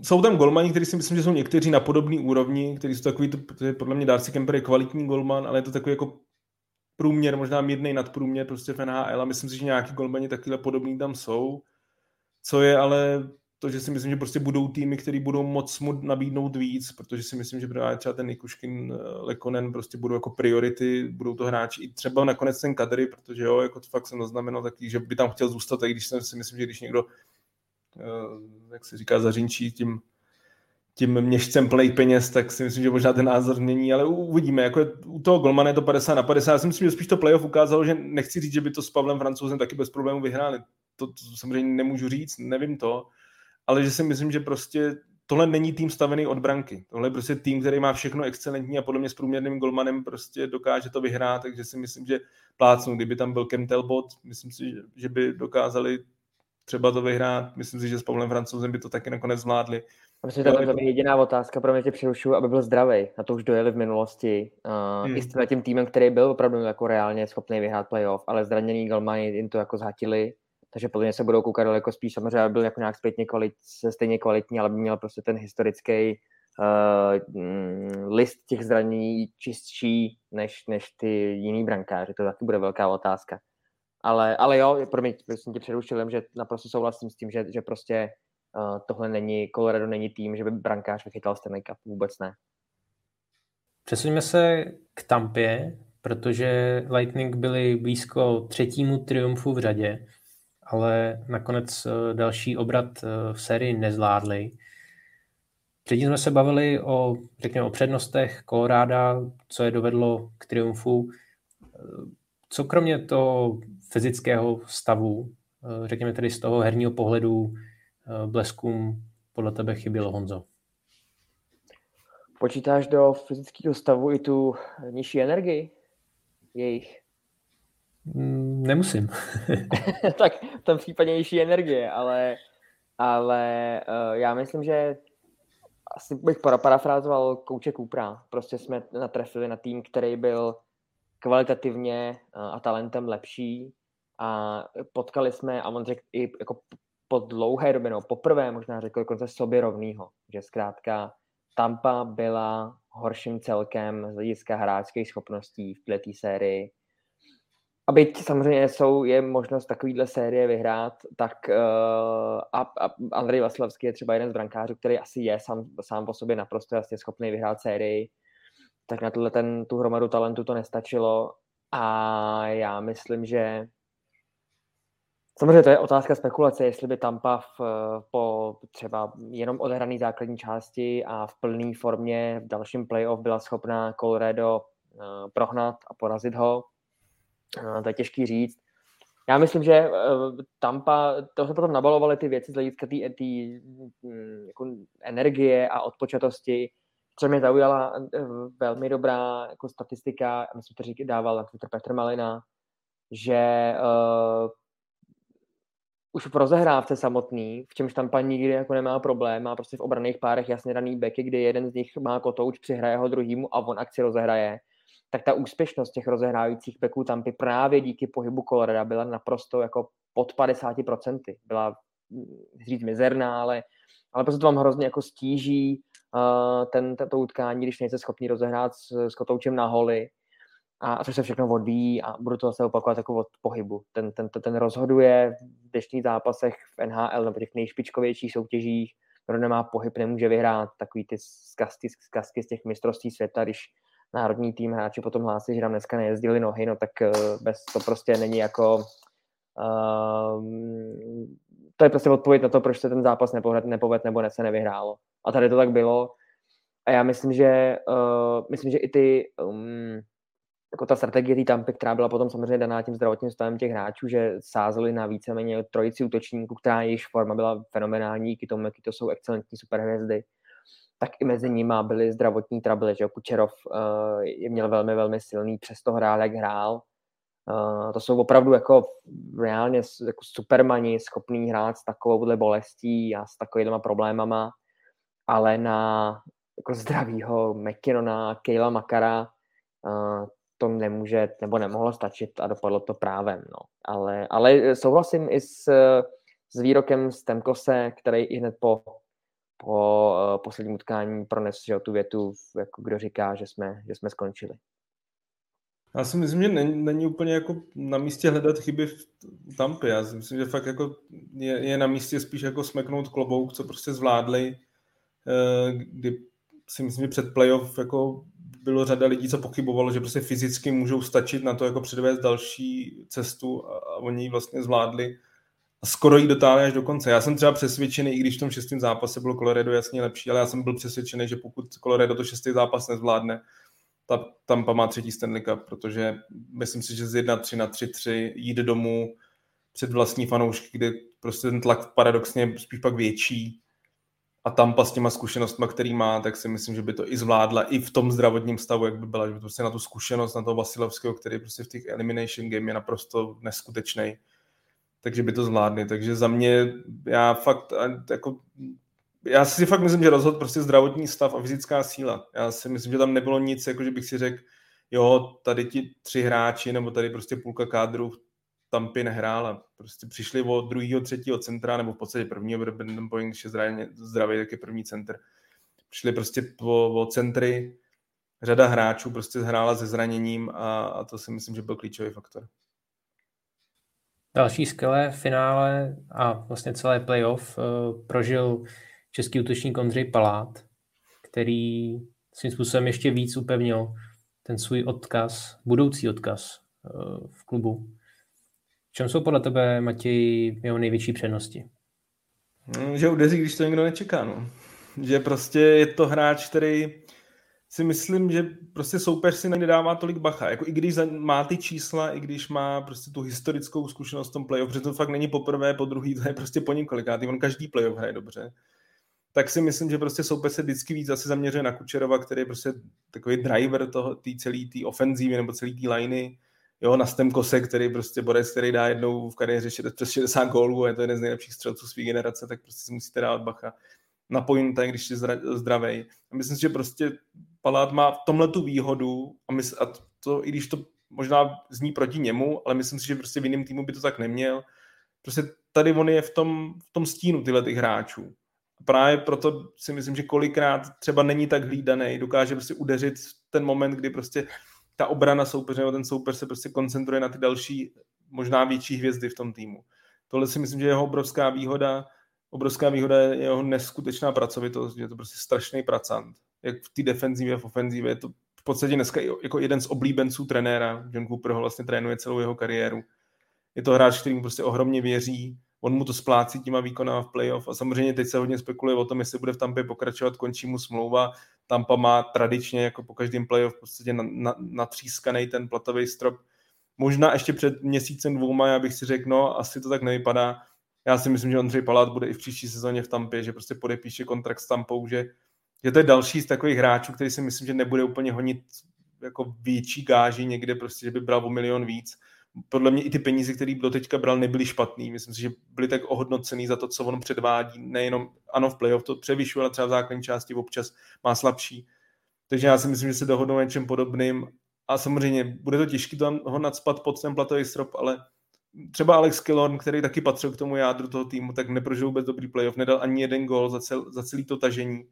jsou tam golmani, kteří si myslím, že jsou někteří na podobné úrovni, kteří jsou takový, to, podle mě Darcy Kemper je kvalitní golman, ale je to takový jako průměr, možná mírnej nadprůměr prostě v NHL a myslím si, že nějaký golmani takhle podobný tam jsou. Co je ale to, že si myslím, že prostě budou týmy, které budou moc mu nabídnout víc, protože si myslím, že právě třeba ten Nikuškin, eh, Lekonen prostě budou jako priority, budou to hráči i třeba nakonec ten kadry, protože jo, jako to fakt jsem zaznamenal taky, že by tam chtěl zůstat, i když jsem si myslím, že když někdo, eh, jak se říká, zařinčí tím, tím měšcem play peněz, tak si myslím, že možná ten názor mění, ale uvidíme. Jako je, u toho Golmana je to 50 na 50. Já si myslím, že spíš to playoff ukázalo, že nechci říct, že by to s Pavlem Francouzem taky bez problémů vyhráli. To, to samozřejmě nemůžu říct, nevím to, ale že si myslím, že prostě tohle není tým stavený od branky. Tohle je prostě tým, který má všechno excelentní a podle mě s průměrným golmanem prostě dokáže to vyhrát, takže si myslím, že plácnu, kdyby tam byl Kem Telbot, myslím si, že by dokázali třeba to vyhrát. Myslím si, že s Pavlem Francouzem by to taky nakonec zvládli. Myslím, že to je jediná otázka, pro mě tě přerušuju, aby byl zdravý. Na to už dojeli v minulosti. Uh, hmm. I s tím týmem, který byl opravdu jako reálně schopný vyhrát playoff, ale zraněný Galmani jim to jako zhatili takže podle mě se budou koukat daleko spíš, samozřejmě byl jako nějak zpětně kvalit, stejně kvalitní, ale by měl prostě ten historický uh, list těch zranění čistší než, než ty jiný brankáři. To taky bude velká otázka. Ale, ale jo, pro mě, jsem tě přerušil, že naprosto souhlasím s tím, že, že prostě uh, tohle není, Colorado není tým, že by brankář vychytal Stanley Cup, vůbec ne. Přesuneme se k Tampě, protože Lightning byli blízko třetímu triumfu v řadě ale nakonec eh, další obrat eh, v sérii nezvládli. Předtím jsme se bavili o, řekněme, o přednostech Koloráda, co je dovedlo k triumfu. Eh, co kromě toho fyzického stavu, řekněme tedy z toho herního pohledu, bleskům podle tebe chybělo, Honzo? Počítáš do fyzického stavu i tu nižší energii jejich? Nemusím. <laughs> tak v tom případě nižší energie, ale, ale uh, já myslím, že asi bych parafrázoval kouče Kupra. Prostě jsme natrefili na tým, který byl kvalitativně uh, a talentem lepší a potkali jsme, a on řekl i jako po dlouhé době, no poprvé možná řekl dokonce sobě rovnýho, že zkrátka Tampa byla horším celkem z hlediska hráčských schopností v této sérii a byť samozřejmě jsou, je možnost takovýhle série vyhrát, tak uh, a, a Andrej Vasilevský je třeba jeden z brankářů, který asi je sám, sám po sobě naprosto jasně schopný vyhrát sérii, tak na tohle ten, tu hromadu talentu to nestačilo. A já myslím, že Samozřejmě to je otázka spekulace, jestli by Tampa v, po třeba jenom odehrané základní části a v plné formě v dalším playoff byla schopná Colorado uh, prohnat a porazit ho to je těžký říct. Já myslím, že eh, Tampa, to se potom nabalovaly ty věci z hlediska té mm, jako energie a odpočatosti, co mě zaujala eh, velmi dobrá jako statistika, myslím, že to dával Twitter Petr Malina, že uh, už v rozehrávce samotný, v čemž Tampa nikdy jako nemá problém, má prostě v obraných párech jasně daný beky, kdy jeden z nich má kotouč, přihraje ho druhýmu a on akci rozehraje tak ta úspěšnost těch rozehrávajících peků Tampy právě díky pohybu Colorado byla naprosto jako pod 50%. Byla hm, říct mizerná, ale, ale prostě to vám hrozně jako stíží uh, ten, to utkání, když nejste schopni rozehrát s, s kotoučem na holi a, což se všechno odvíjí a budu to zase opakovat jako od pohybu. Ten, ten, ten rozhoduje v dnešních zápasech v NHL nebo těch nejšpičkovějších soutěžích, kdo nemá pohyb, nemůže vyhrát takový ty zkazky, zkazky z těch mistrovství světa, když národní tým hráči potom hlásí, že nám dneska nejezdili nohy, no tak bez to prostě není jako uh, to je prostě odpověď na to, proč se ten zápas nepoved, nepoved nebo ne se nevyhrálo. A tady to tak bylo. A já myslím, že uh, myslím, že i ty um, jako ta strategie té Tampy, která byla potom samozřejmě daná tím zdravotním stavem těch hráčů, že sázeli na víceméně trojici útočníků, která jejíž forma byla fenomenální, díky tomu, jaký to jsou excelentní superhvězdy, tak i mezi nimi byly zdravotní trable, že Kučerov uh, je měl velmi, velmi silný, přesto hrál, jak hrál. Uh, to jsou opravdu jako reálně jako supermani, schopný hrát s takovouhle bolestí a s takovými problémama, ale na jako zdravýho McKinnona, Kejla Makara, uh, to nemůže nebo nemohlo stačit a dopadlo to právem. No. Ale, ale souhlasím i s, s výrokem z Temkose, který i hned po, po uh, posledním utkání pronesl že tu větu, jako kdo říká, že jsme, že jsme skončili. Já si myslím, že není, není úplně jako na místě hledat chyby v Tampě. Já si myslím, že fakt jako je, je na místě spíš jako smeknout klobouk, co prostě zvládli, eh, kdy si myslím, že před playoff jako bylo řada lidí, co pochybovalo, že prostě fyzicky můžou stačit na to jako předvést další cestu a, a oni ji vlastně zvládli skoro jí dotáhli až do konce. Já jsem třeba přesvědčený, i když v tom šestém zápase bylo Colorado jasně lepší, ale já jsem byl přesvědčený, že pokud Colorado to šestý zápas nezvládne, ta Tampa má třetí Stanley Cup, protože myslím si, že z 1-3 na 3-3 jít domů před vlastní fanoušky, kde prostě ten tlak paradoxně spíš pak větší, a Tampa s těma zkušenostmi, který má, tak si myslím, že by to i zvládla i v tom zdravotním stavu, jak by byla, že by prostě na tu zkušenost, na toho Vasilovského, který prostě v těch elimination game je naprosto neskutečný, takže by to zvládli. Takže za mě, já fakt, jako, já si fakt myslím, že rozhod prostě zdravotní stav a fyzická síla. Já si myslím, že tam nebylo nic, jako že bych si řekl, jo, tady ti tři hráči, nebo tady prostě půlka kádru Tampy nehrála. Prostě přišli od druhého, třetího centra, nebo v podstatě prvního, protože Brandon Boeing, když je zdravý, tak je první center. Přišli prostě po, po centry, řada hráčů prostě hrála se zraněním a, a to si myslím, že byl klíčový faktor. Další skvělé finále a vlastně celé playoff uh, prožil český útočník Ondřej Palát, který svým způsobem ještě víc upevnil ten svůj odkaz, budoucí odkaz uh, v klubu čem jsou podle tebe, Matěj, jeho největší přednosti? Že udeří, když to někdo nečeká. No. Že prostě je to hráč, který si myslím, že prostě soupeř si nedává tolik bacha. Jako i když má ty čísla, i když má prostě tu historickou zkušenost v tom playoff, protože to fakt není poprvé, po druhý, to je prostě po několikátý, on každý playoff hraje dobře. Tak si myslím, že prostě soupeř se vždycky víc zase zaměřuje na Kučerova, který je prostě takový driver toho, té celé té ofenzívy nebo celé té liney jo, na Stemkose, který prostě borec, který dá jednou v kariéře přes 60 gólů je to jeden z nejlepších střelců své generace, tak prostě si musíte dát bacha na pointa, když je zdravý. Myslím si, že prostě Palát má v tomhle tu výhodu a, mysl, a to, i když to možná zní proti němu, ale myslím si, že prostě v jiném týmu by to tak neměl. Prostě tady on je v tom, v tom stínu tyhle těch hráčů. A právě proto si myslím, že kolikrát třeba není tak hlídaný, dokáže prostě udeřit ten moment, kdy prostě ta obrana soupeře, nebo ten soupeř se prostě koncentruje na ty další, možná větší hvězdy v tom týmu. Tohle si myslím, že je jeho obrovská výhoda. Obrovská výhoda je jeho neskutečná pracovitost, je to prostě strašný pracant. Jak v té defenzivě, v ofenzivě, je to v podstatě dneska jako jeden z oblíbenců trenéra. John Cooper ho vlastně trénuje celou jeho kariéru. Je to hráč, který mu prostě ohromně věří, on mu to splácí těma výkonama v playoff a samozřejmě teď se hodně spekuluje o tom, jestli bude v Tampě pokračovat, končí mu smlouva. Tampa má tradičně jako po každém playoff v podstatě natřískaný na, na ten platový strop. Možná ještě před měsícem dvouma, já bych si řekl, no asi to tak nevypadá. Já si myslím, že Ondřej Palát bude i v příští sezóně v Tampě, že prostě podepíše kontrakt s Tampou, že, že to je další z takových hráčů, který si myslím, že nebude úplně honit jako větší gáži někde, prostě, že by bral o milion víc podle mě i ty peníze, které do teďka bral, nebyly špatný. Myslím si, že byly tak ohodnocený za to, co on předvádí. Nejenom, ano, v playoff to převyšuje, ale třeba v základní části občas má slabší. Takže já si myslím, že se dohodnou něčem podobným. A samozřejmě bude to těžké ho nadspat pod ten platový strop, ale třeba Alex Killorn, který taky patřil k tomu jádru toho týmu, tak neprožil vůbec dobrý playoff, nedal ani jeden gol za, cel, za celý to tažení.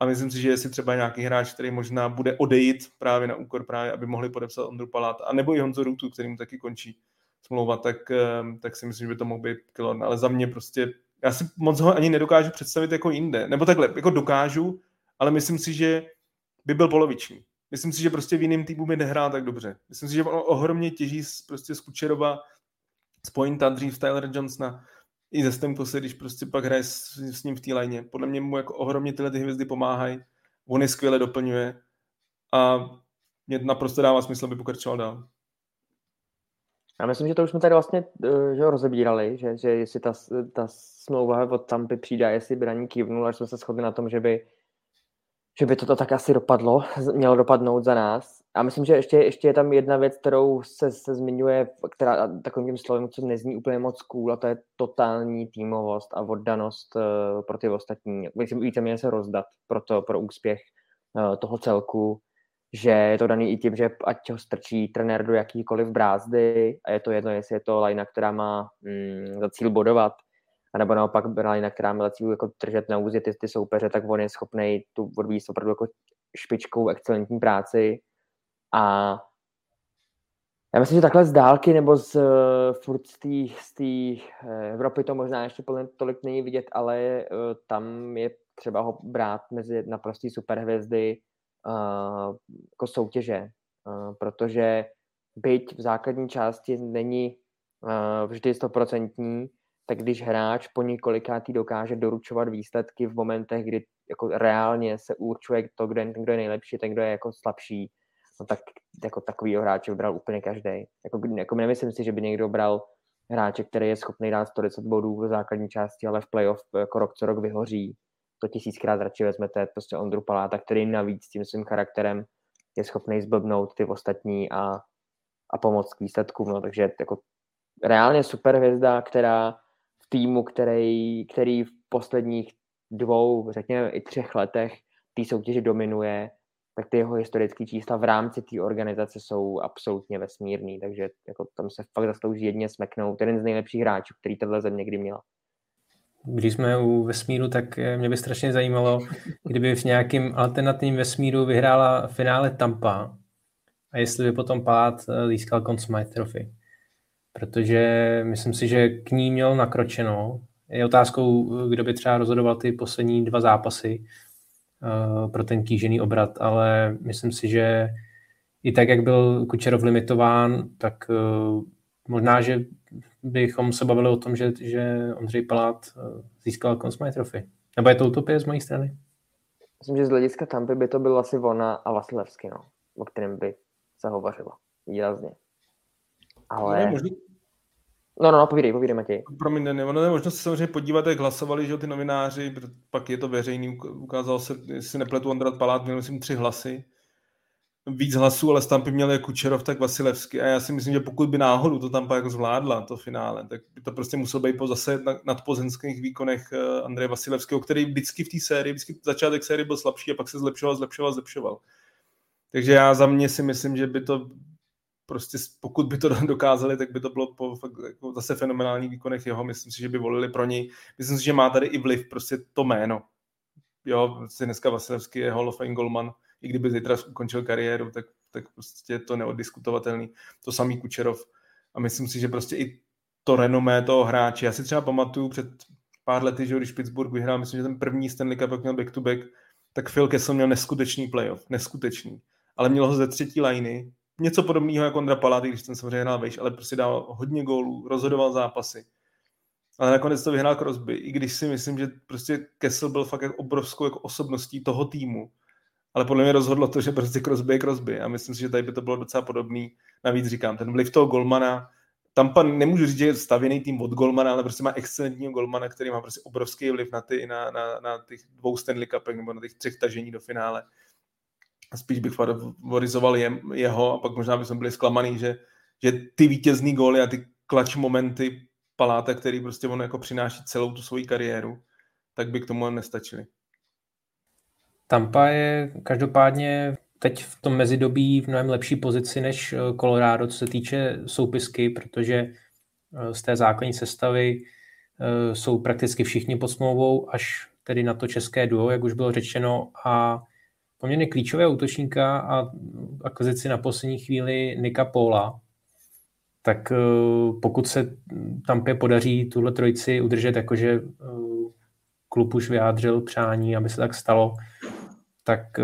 A myslím si, že jestli třeba nějaký hráč, který možná bude odejít právě na úkor právě, aby mohli podepsat Ondru Palát, a nebo i Honzo Rutu, kterým taky končí smlouva, tak, ehm, tak si myslím, že by to mohl být Kilon. Ale za mě prostě, já si moc ho ani nedokážu představit jako jinde. Nebo takhle, jako dokážu, ale myslím si, že by byl poloviční. Myslím si, že prostě v jiném týmu by nehrál tak dobře. Myslím si, že on ohromně těží z, prostě z Kučerova, z Pointa, dřív Tyler Johnsona, i ze Stemkose, když prostě pak hraje s, s ním v té lajně. Podle mě mu jako ohromně tyhle ty hvězdy pomáhají, on je skvěle doplňuje a mě naprosto dává smysl, aby pokračoval dál. Já myslím, že to už jsme tady vlastně eh, že rozebírali, že, že jestli ta, ta smlouva od Tampy přijde, jestli by na ní kývnul, až jsme se shodli na tom, že by, že by to tak asi dopadlo, mělo dopadnout za nás. A myslím, že ještě, ještě je tam jedna věc, kterou se, se zmiňuje, která takovým tím slovem, co nezní úplně moc cool, a to je totální týmovost a oddanost uh, pro ty ostatní. Myslím, víceméně se rozdat pro, to, pro úspěch uh, toho celku že je to daný i tím, že ať ho strčí trenér do jakýkoliv brázdy a je to jedno, jestli je to lajna, která má mm, za cíl bodovat, anebo naopak lajna, která má za cíl jako držet na úzě ty, ty soupeře, tak on je schopný tu odvíjet opravdu jako špičkou excelentní práci a já myslím, že takhle z dálky nebo z furt z té eh, Evropy to možná ještě tolik není vidět, ale uh, tam je třeba ho brát mezi naprostý superhvězdy, uh, jako soutěže, uh, protože byť v základní části není uh, vždy stoprocentní, tak když hráč po několikátý dokáže doručovat výsledky v momentech, kdy jako reálně se určuje to, kdo je, kdo je nejlepší, ten, kdo je jako slabší, no tak jako takový hráče bral úplně každý. Jako, jako nemyslím si, že by někdo bral hráče, který je schopný dát 110 bodů v základní části, ale v playoff jako rok co rok vyhoří to tisíckrát radši vezmete prostě Ondru Paláta, který navíc tím svým charakterem je schopný zblbnout ty ostatní a, a pomoct k výsledkům. No, takže jako reálně super hvězda, která v týmu, který, který v posledních dvou, řekněme i třech letech té soutěže dominuje, tak ty jeho historické čísla v rámci té organizace jsou absolutně vesmírný, takže jako tam se fakt zaslouží jedně smeknout. Jeden z nejlepších hráčů, který tato země kdy měla. Když jsme u vesmíru, tak eh, mě by strašně zajímalo, kdyby v nějakém alternativním vesmíru vyhrála finále Tampa a jestli by potom Palát eh, získal Conn Smythe Trophy. Protože myslím si, že k ní měl nakročeno. Je otázkou, kdo by třeba rozhodoval ty poslední dva zápasy pro ten kýžený obrat, ale myslím si, že i tak, jak byl Kučerov limitován, tak uh, možná, že bychom se bavili o tom, že, že Ondřej Palát eh, získal Consmite Trophy. Nebo je to utopie z mojí strany? Myslím, že z hlediska Tampy by to byl asi Vona a Vasilevský, no, o kterém by se hovořilo výrazně. Ale... Ne, možný... No, no, no, povídej, povídej, Matěj. Promiň, ne, ono je možno se samozřejmě podívat, jak hlasovali, že ty novináři, pak je to veřejný, ukázalo se, jestli nepletu Ondrat Palát, měl myslím tři hlasy, víc hlasů, ale Stampy měl jak Kučerov, tak Vasilevský. A já si myslím, že pokud by náhodou to tam jako zvládla, to finále, tak by to prostě muselo být po zase nadpozemských výkonech eh, Andreje Vasilevského, který vždycky v té sérii, vždycky začátek série byl slabší a pak se zlepšoval, zlepšoval, zlepšoval. Takže já za mě si myslím, že by to prostě, pokud by to <laughs> dokázali, tak by to bylo po fakt, jako zase fenomenálních výkonech jeho. Myslím si, že by volili pro něj. Myslím si, že má tady i vliv prostě to jméno. Jo, si dneska Vasilevský je Hall of Fame Goldman i kdyby zítra ukončil kariéru, tak, tak prostě je to neoddiskutovatelný. To samý Kučerov. A myslím si, že prostě i to renomé toho hráče. Já si třeba pamatuju před pár lety, že když Pittsburgh vyhrál, myslím, že ten první Stanley Cup, měl back-to-back, tak Phil Kessel měl neskutečný playoff, neskutečný. Ale měl ho ze třetí liny, něco podobného jako Ondra Paláty, když ten samozřejmě hrál vejš, ale prostě dal hodně gólů, rozhodoval zápasy. Ale nakonec to vyhrál Crosby, i když si myslím, že prostě Kessel byl fakt jako obrovskou jako osobností toho týmu ale podle mě rozhodlo to, že prostě Crosby je Crosby a myslím si, že tady by to bylo docela podobný. Navíc říkám, ten vliv toho golmana, Tampa nemůžu říct, že je stavěný tým od golmana, ale prostě má excelentního golmana, který má prostě obrovský vliv na, ty, na, na, na těch dvou Stanley Cupech nebo na těch třech tažení do finále. A spíš bych favorizoval je, jeho a pak možná bychom byli zklamaný, že, že ty vítězný góly a ty klač momenty Paláta, který prostě on jako přináší celou tu svoji kariéru, tak by k tomu nestačili. Tampa je každopádně teď v tom mezidobí v mnohem lepší pozici než eh, Colorado, co se týče soupisky, protože eh, z té základní sestavy eh, jsou prakticky všichni pod smlouvou, až tedy na to české duo, jak už bylo řečeno, a poměrně klíčové útočníka a akvizici na poslední chvíli Nika Pola, tak pokud se Tampě podaří tuhle trojici udržet, jakože klub už vyjádřil přání, aby se tak stalo, tak eh,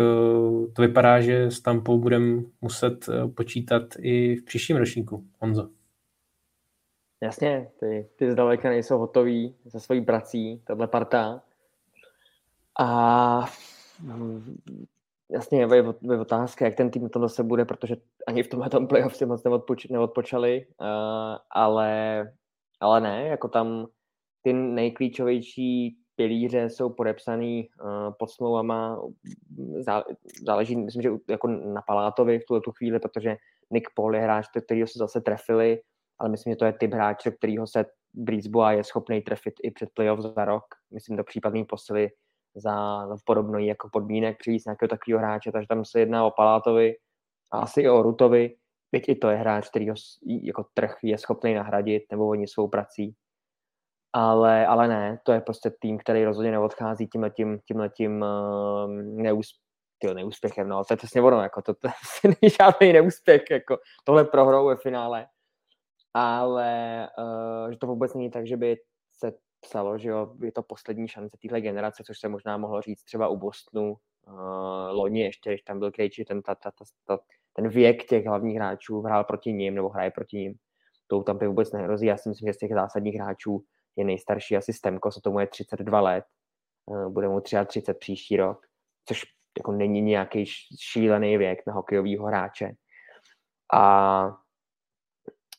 to vypadá, že s Tampou budeme muset eh, počítat i v příštím ročníku. Honzo. Jasně, ty, ty zdaleka nejsou hotoví se svojí prací, tahle parta. A mm, jasně, je, otázka, jak ten tým to se bude, protože ani v tomhle playoff si moc neodpoč, neodpočali, uh, ale, ale ne, jako tam ty nejklíčovější pilíře jsou podepsaný uh, pod smlouvama, záleží, myslím, že jako na Palátovi v tuhle tu chvíli, protože Nick Paul je hráč, který se zase trefili, ale myslím, že to je typ hráče, kterýho se Brisboa je schopný trefit i před playoff za rok. Myslím, do případný posily za, za podobný jako podmínek přivést nějakého takového hráče, takže tam se jedná o Palátovi a asi i o Rutovi, byť i to je hráč, který ho jako trh je schopný nahradit, nebo oni svou prací. Ale, ale ne, to je prostě tým, který rozhodně neodchází tímhletím, tímhletím uh, neúspěchem tyjo, neúspěchem, no, to je přesně ono, jako to, to <laughs> není žádný neúspěch, jako tohle prohrou ve finále, ale uh, že to vůbec není tak, že by psalo, že jo, je to poslední šance téhle generace, což se možná mohlo říct třeba u Bostonu uh, loni ještě, když tam byl Krejči, ten, ta, ta, ta, ta, ten věk těch hlavních hráčů hrál proti ním nebo hraje proti ním. To tam vůbec nehrozí. Já si myslím, že z těch zásadních hráčů je nejstarší asi Stemko, tomu je 32 let, uh, bude mu 33 příští rok, což jako není nějaký šílený věk na hokejového hráče. A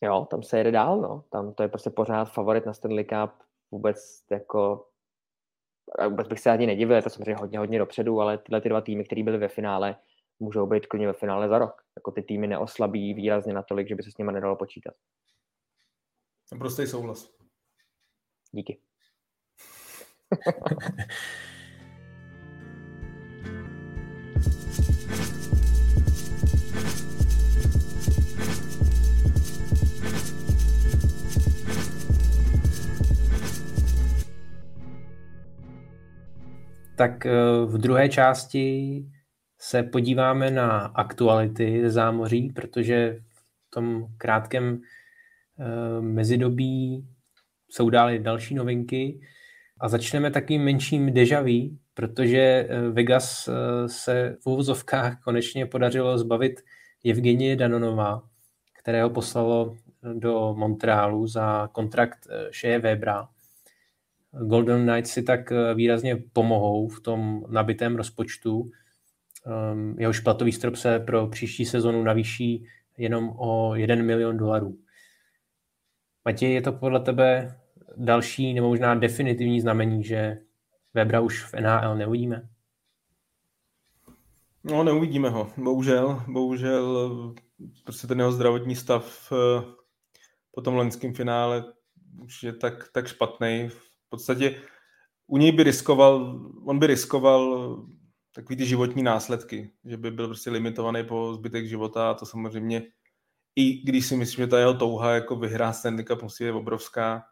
jo, tam se jede dál, no. Tam to je prostě pořád favorit na Stanley Cup. Vůbec jako vůbec bych se ani nedivil, je to samozřejmě hodně, hodně dopředu, ale tyhle ty dva týmy, které byly ve finále, můžou být klidně ve finále za rok. Jako ty týmy neoslabí výrazně natolik, že by se s nimi nedalo počítat. Prostý souhlas. Díky. <laughs> Tak eh, v druhé části se podíváme na aktuality ze zámoří, protože v tom krátkém eh, mezidobí jsou dále další novinky a začneme takým menším dejaví, protože eh, Vegas se v úvozovkách konečně podařilo zbavit Evgenie Danonova, kterého poslalo do Montrealu za kontrakt Shea Webera. Golden Knights si tak eh, výrazně pomohou v tom nabitém rozpočtu. Ehm, jehož platový strop se pro příští sezonu navýší jenom o 1 milion dolarů. Matěj, je to podle tebe další nebo možná definitivní znamení, že Webra už v NHL neuvidíme? No, neuvidíme ho. Bohužel, bohužel prostě ten jeho zdravotní stav eh, po tom loňském finále už je tak, tak špatný podstatě u něj by riskoval, on by riskoval takový ty životní následky, že by byl prostě limitovaný po zbytek života a to samozřejmě i když si myslím, že ta jeho touha jako vyhrát Stanley Cup musí je obrovská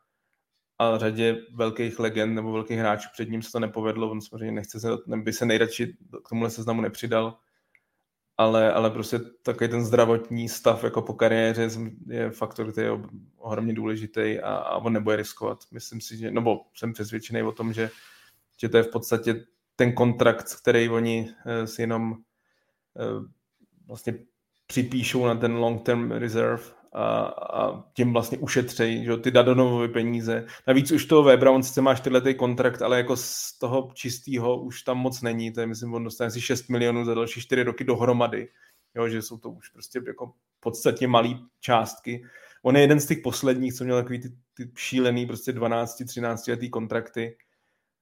a řadě velkých legend nebo velkých hráčů před ním se to nepovedlo, on samozřejmě nechce se, by se nejradši k tomuhle seznamu nepřidal, ale, ale prostě takový ten zdravotní stav jako po kariéře je faktor, který je ohromně důležitý a, a on nebude riskovat. Myslím si, že, nebo jsem přesvědčený o tom, že, že to je v podstatě ten kontrakt, který oni eh, si jenom eh, vlastně připíšou na ten long-term reserve a, a tím vlastně ušetřejí že, ty Dadonovy peníze. Navíc už toho Webra, on sice máš tyhle kontrakt, ale jako z toho čistého už tam moc není. To je, myslím, on dostane si 6 milionů za další 4 roky dohromady. Jo, že jsou to už prostě jako podstatně malé částky. On je jeden z těch posledních, co měl takový ty, ty šílený prostě 12-13 letý kontrakty,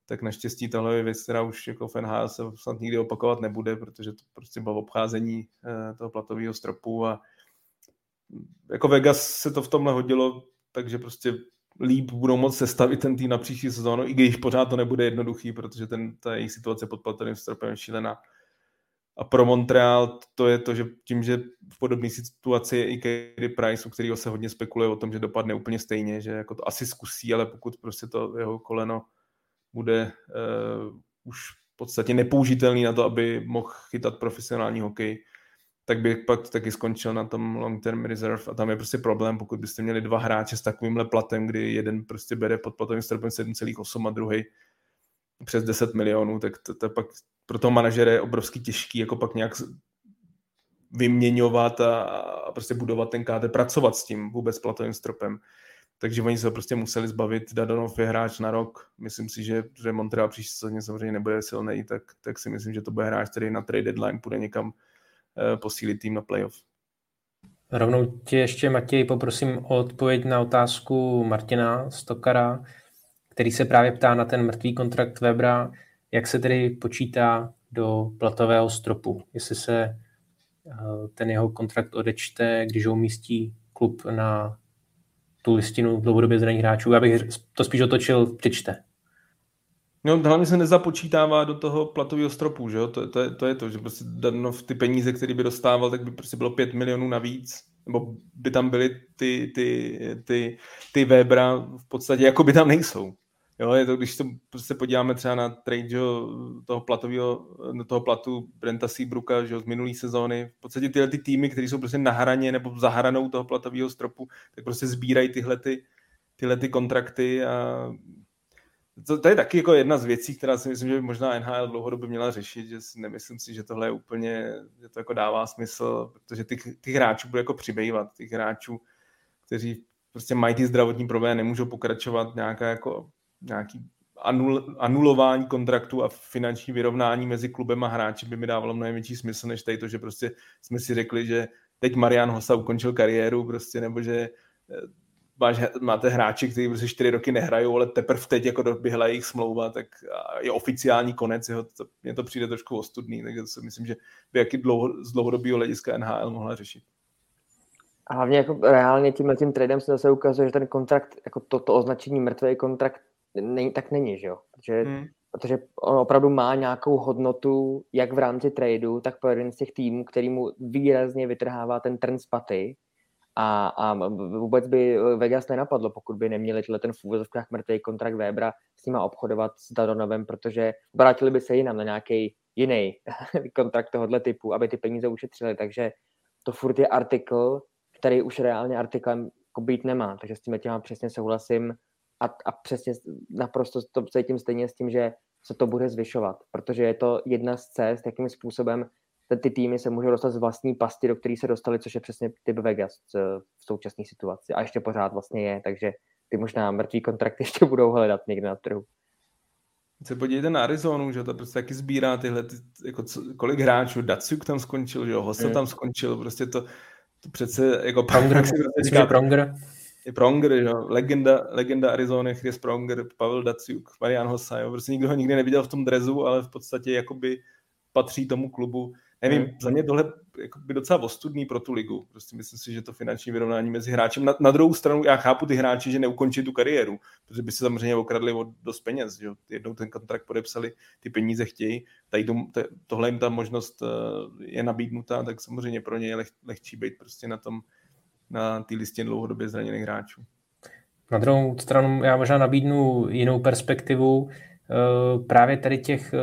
tak naštěstí tohle je věc, která už jako v NHL se snad nikdy opakovat nebude, protože to prostě bylo obcházení eh, toho platového stropu a jako Vegas se to v tomhle hodilo, takže prostě líp budou moct sestavit ten tým na příští sezónu, i když pořád to nebude jednoduchý, protože ten, ta jejich situace pod platovým stropem je šílená. A pro Montreal to je to, že tím, že v podobné situaci je i Kerry Price, u kterého se hodně spekuluje o tom, že dopadne úplně stejně, že jako to asi zkusí, ale pokud prostě to jeho koleno bude uh, už v podstatě nepoužitelný na to, aby mohl chytat profesionální hokej, tak bych pak taky skončil na tom long term reserve a tam je prostě problém, pokud byste měli dva hráče s takovýmhle platem, kdy jeden prostě bere pod platovým stropem 7,8 a druhý přes 10 milionů, tak to, to pak pro toho manažera je obrovský těžký, jako pak nějak vyměňovat a, a prostě budovat ten KT, pracovat s tím vůbec platovým stropem. Takže oni se prostě museli zbavit. Dadonov je hráč na rok. Myslím si, že, že Montreal příští sezóně samozřejmě nebude silný, tak, tak si myslím, že to bude hráč, který na trade deadline půjde někam posílit tým na playoff. Rovnou tě ještě, Matěj, poprosím o odpověď na otázku Martina Stokara, který se právě ptá na ten mrtvý kontrakt Webra, jak se tedy počítá do platového stropu, jestli se eh, ten jeho kontrakt odečte, když ho umístí klub na tu listinu dlouhodobě zraných hráčů. Já bych to spíš otočil, přečte. No, hlavně se nezapočítává do toho platového stropu, že jo? To, to, je, to je to, že prostě Danov ty peníze, které by dostával, tak by prostě bylo 5 milionů navíc, nebo by tam byly ty, ty, ty, ty Webra v podstatě jako by tam nejsou. Jo, je to, když se prostě podíváme třeba na trade že, toho platového, toho platu Brenta Seabrooka že, z minulé sezóny, v podstatě tyhle ty týmy, které jsou prostě na hraně nebo za hranou toho platového stropu, tak prostě sbírají tyhle, ty, tyhle ty kontrakty a to, to, je taky jako jedna z věcí, která si myslím, že by možná NHL dlouhodobě měla řešit, že si nemyslím si, že tohle je úplně, že to jako dává smysl, protože ty, ty hráčů bude jako přibývat, těch hráčů, kteří prostě mají ty zdravotní problémy, nemůžou pokračovat nějaká jako nějaký anul, anulování kontraktu a finanční vyrovnání mezi klubem a hráči by mi dávalo mnohem větší smysl, než tady to, že prostě jsme si řekli, že teď Marian Hosa ukončil kariéru, prostě, nebo že eh, máš, máte hráči, kteří prostě čtyři roky nehrajou, ale teprve teď jako doběhla jejich smlouva, tak je oficiální konec, jeho, to, mně to přijde trošku ostudný, takže si myslím, že by jaký dlouho, z dlouhodobého hlediska NHL mohla řešit. A hlavně jako reálně tímhle tím tradem se zase ukazuje, že ten kontrakt, jako to, to označení mrtvý kontrakt není, tak není, že jo? Protože, hmm. protože on opravdu má nějakou hodnotu, jak v rámci tradu, tak pro jeden z těch týmů, který mu výrazně vytrhává ten trend z paty a, a vůbec by Vegas nenapadlo, pokud by neměli tyhle ten v úvozovkách mrtvý kontrakt Webra s nima obchodovat s Dadonovem, protože vrátili by se jinam na nějaký jiný <laughs> kontrakt tohohle typu, aby ty peníze ušetřili, takže to furt je artikl, který už reálně artiklem jako být nemá, takže s tím těma přesně souhlasím a, a přesně naprosto to cítím stejně s tím, že se to bude zvyšovat, protože je to jedna z cest, jakým způsobem ty týmy se můžou dostat z vlastní pasti, do které se dostali, což je přesně typ Vegas v současné situaci. A ještě pořád vlastně je, takže ty možná mrtvý kontrakty <laughs> ještě budou hledat někde na trhu. Se podívejte na Arizonu, že to prostě taky sbírá tyhle, ty, jako co, kolik hráčů, Datsuk tam skončil, že jo, Hossa hmm. tam skončil, prostě to, to přece jako Pronger, říká, Pronger. Je Pronger, jo, legenda, legenda Arizony, Chris Pronger, Pavel Datsuk, Marian Hossa, jo, prostě nikdo ho nikdy neviděl v tom drezu, ale v podstatě jakoby patří tomu klubu Nevím, hmm. za mě tohle jako by docela ostudný pro tu ligu. Prostě myslím si, že to finanční vyrovnání mezi hráčem. Na, na druhou stranu já chápu ty hráči, že neukončí tu kariéru, protože by se samozřejmě okradli o dost peněz. Že? Jednou ten kontrakt podepsali, ty peníze chtějí, tady to, tohle jim ta možnost eh, je nabídnutá, tak samozřejmě pro ně je leh, lehčí být prostě na tom, na té listě dlouhodobě zraněných hráčů. Na druhou stranu já možná nabídnu jinou perspektivu. Eh, právě tady těch eh,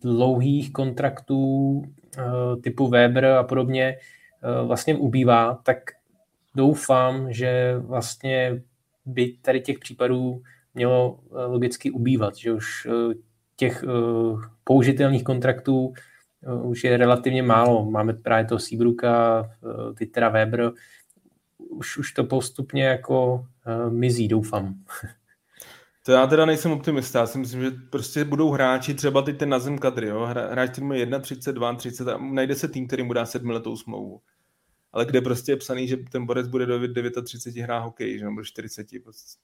dlouhých kontraktů Eh, typu Weber a podobně vlastně ubývá, tak doufám, že vlastně by tady těch případů mělo logicky ubývat, že už těch použitelných kontraktů už je relativně málo. Máme právě toho Seabruka, teď teda Weber, už, už to postupně jako mizí, doufám. <laughs> To já teda nejsem optimista, já si myslím, že prostě budou hráči, třeba teď ten Nazem Kadri, jo? hráč, který má 1, 30 a najde se tým, který mu dá sedmiletou smlouvu. Ale kde prostě je psaný, že ten borec bude do 39 hrá hokej, že nebo 40.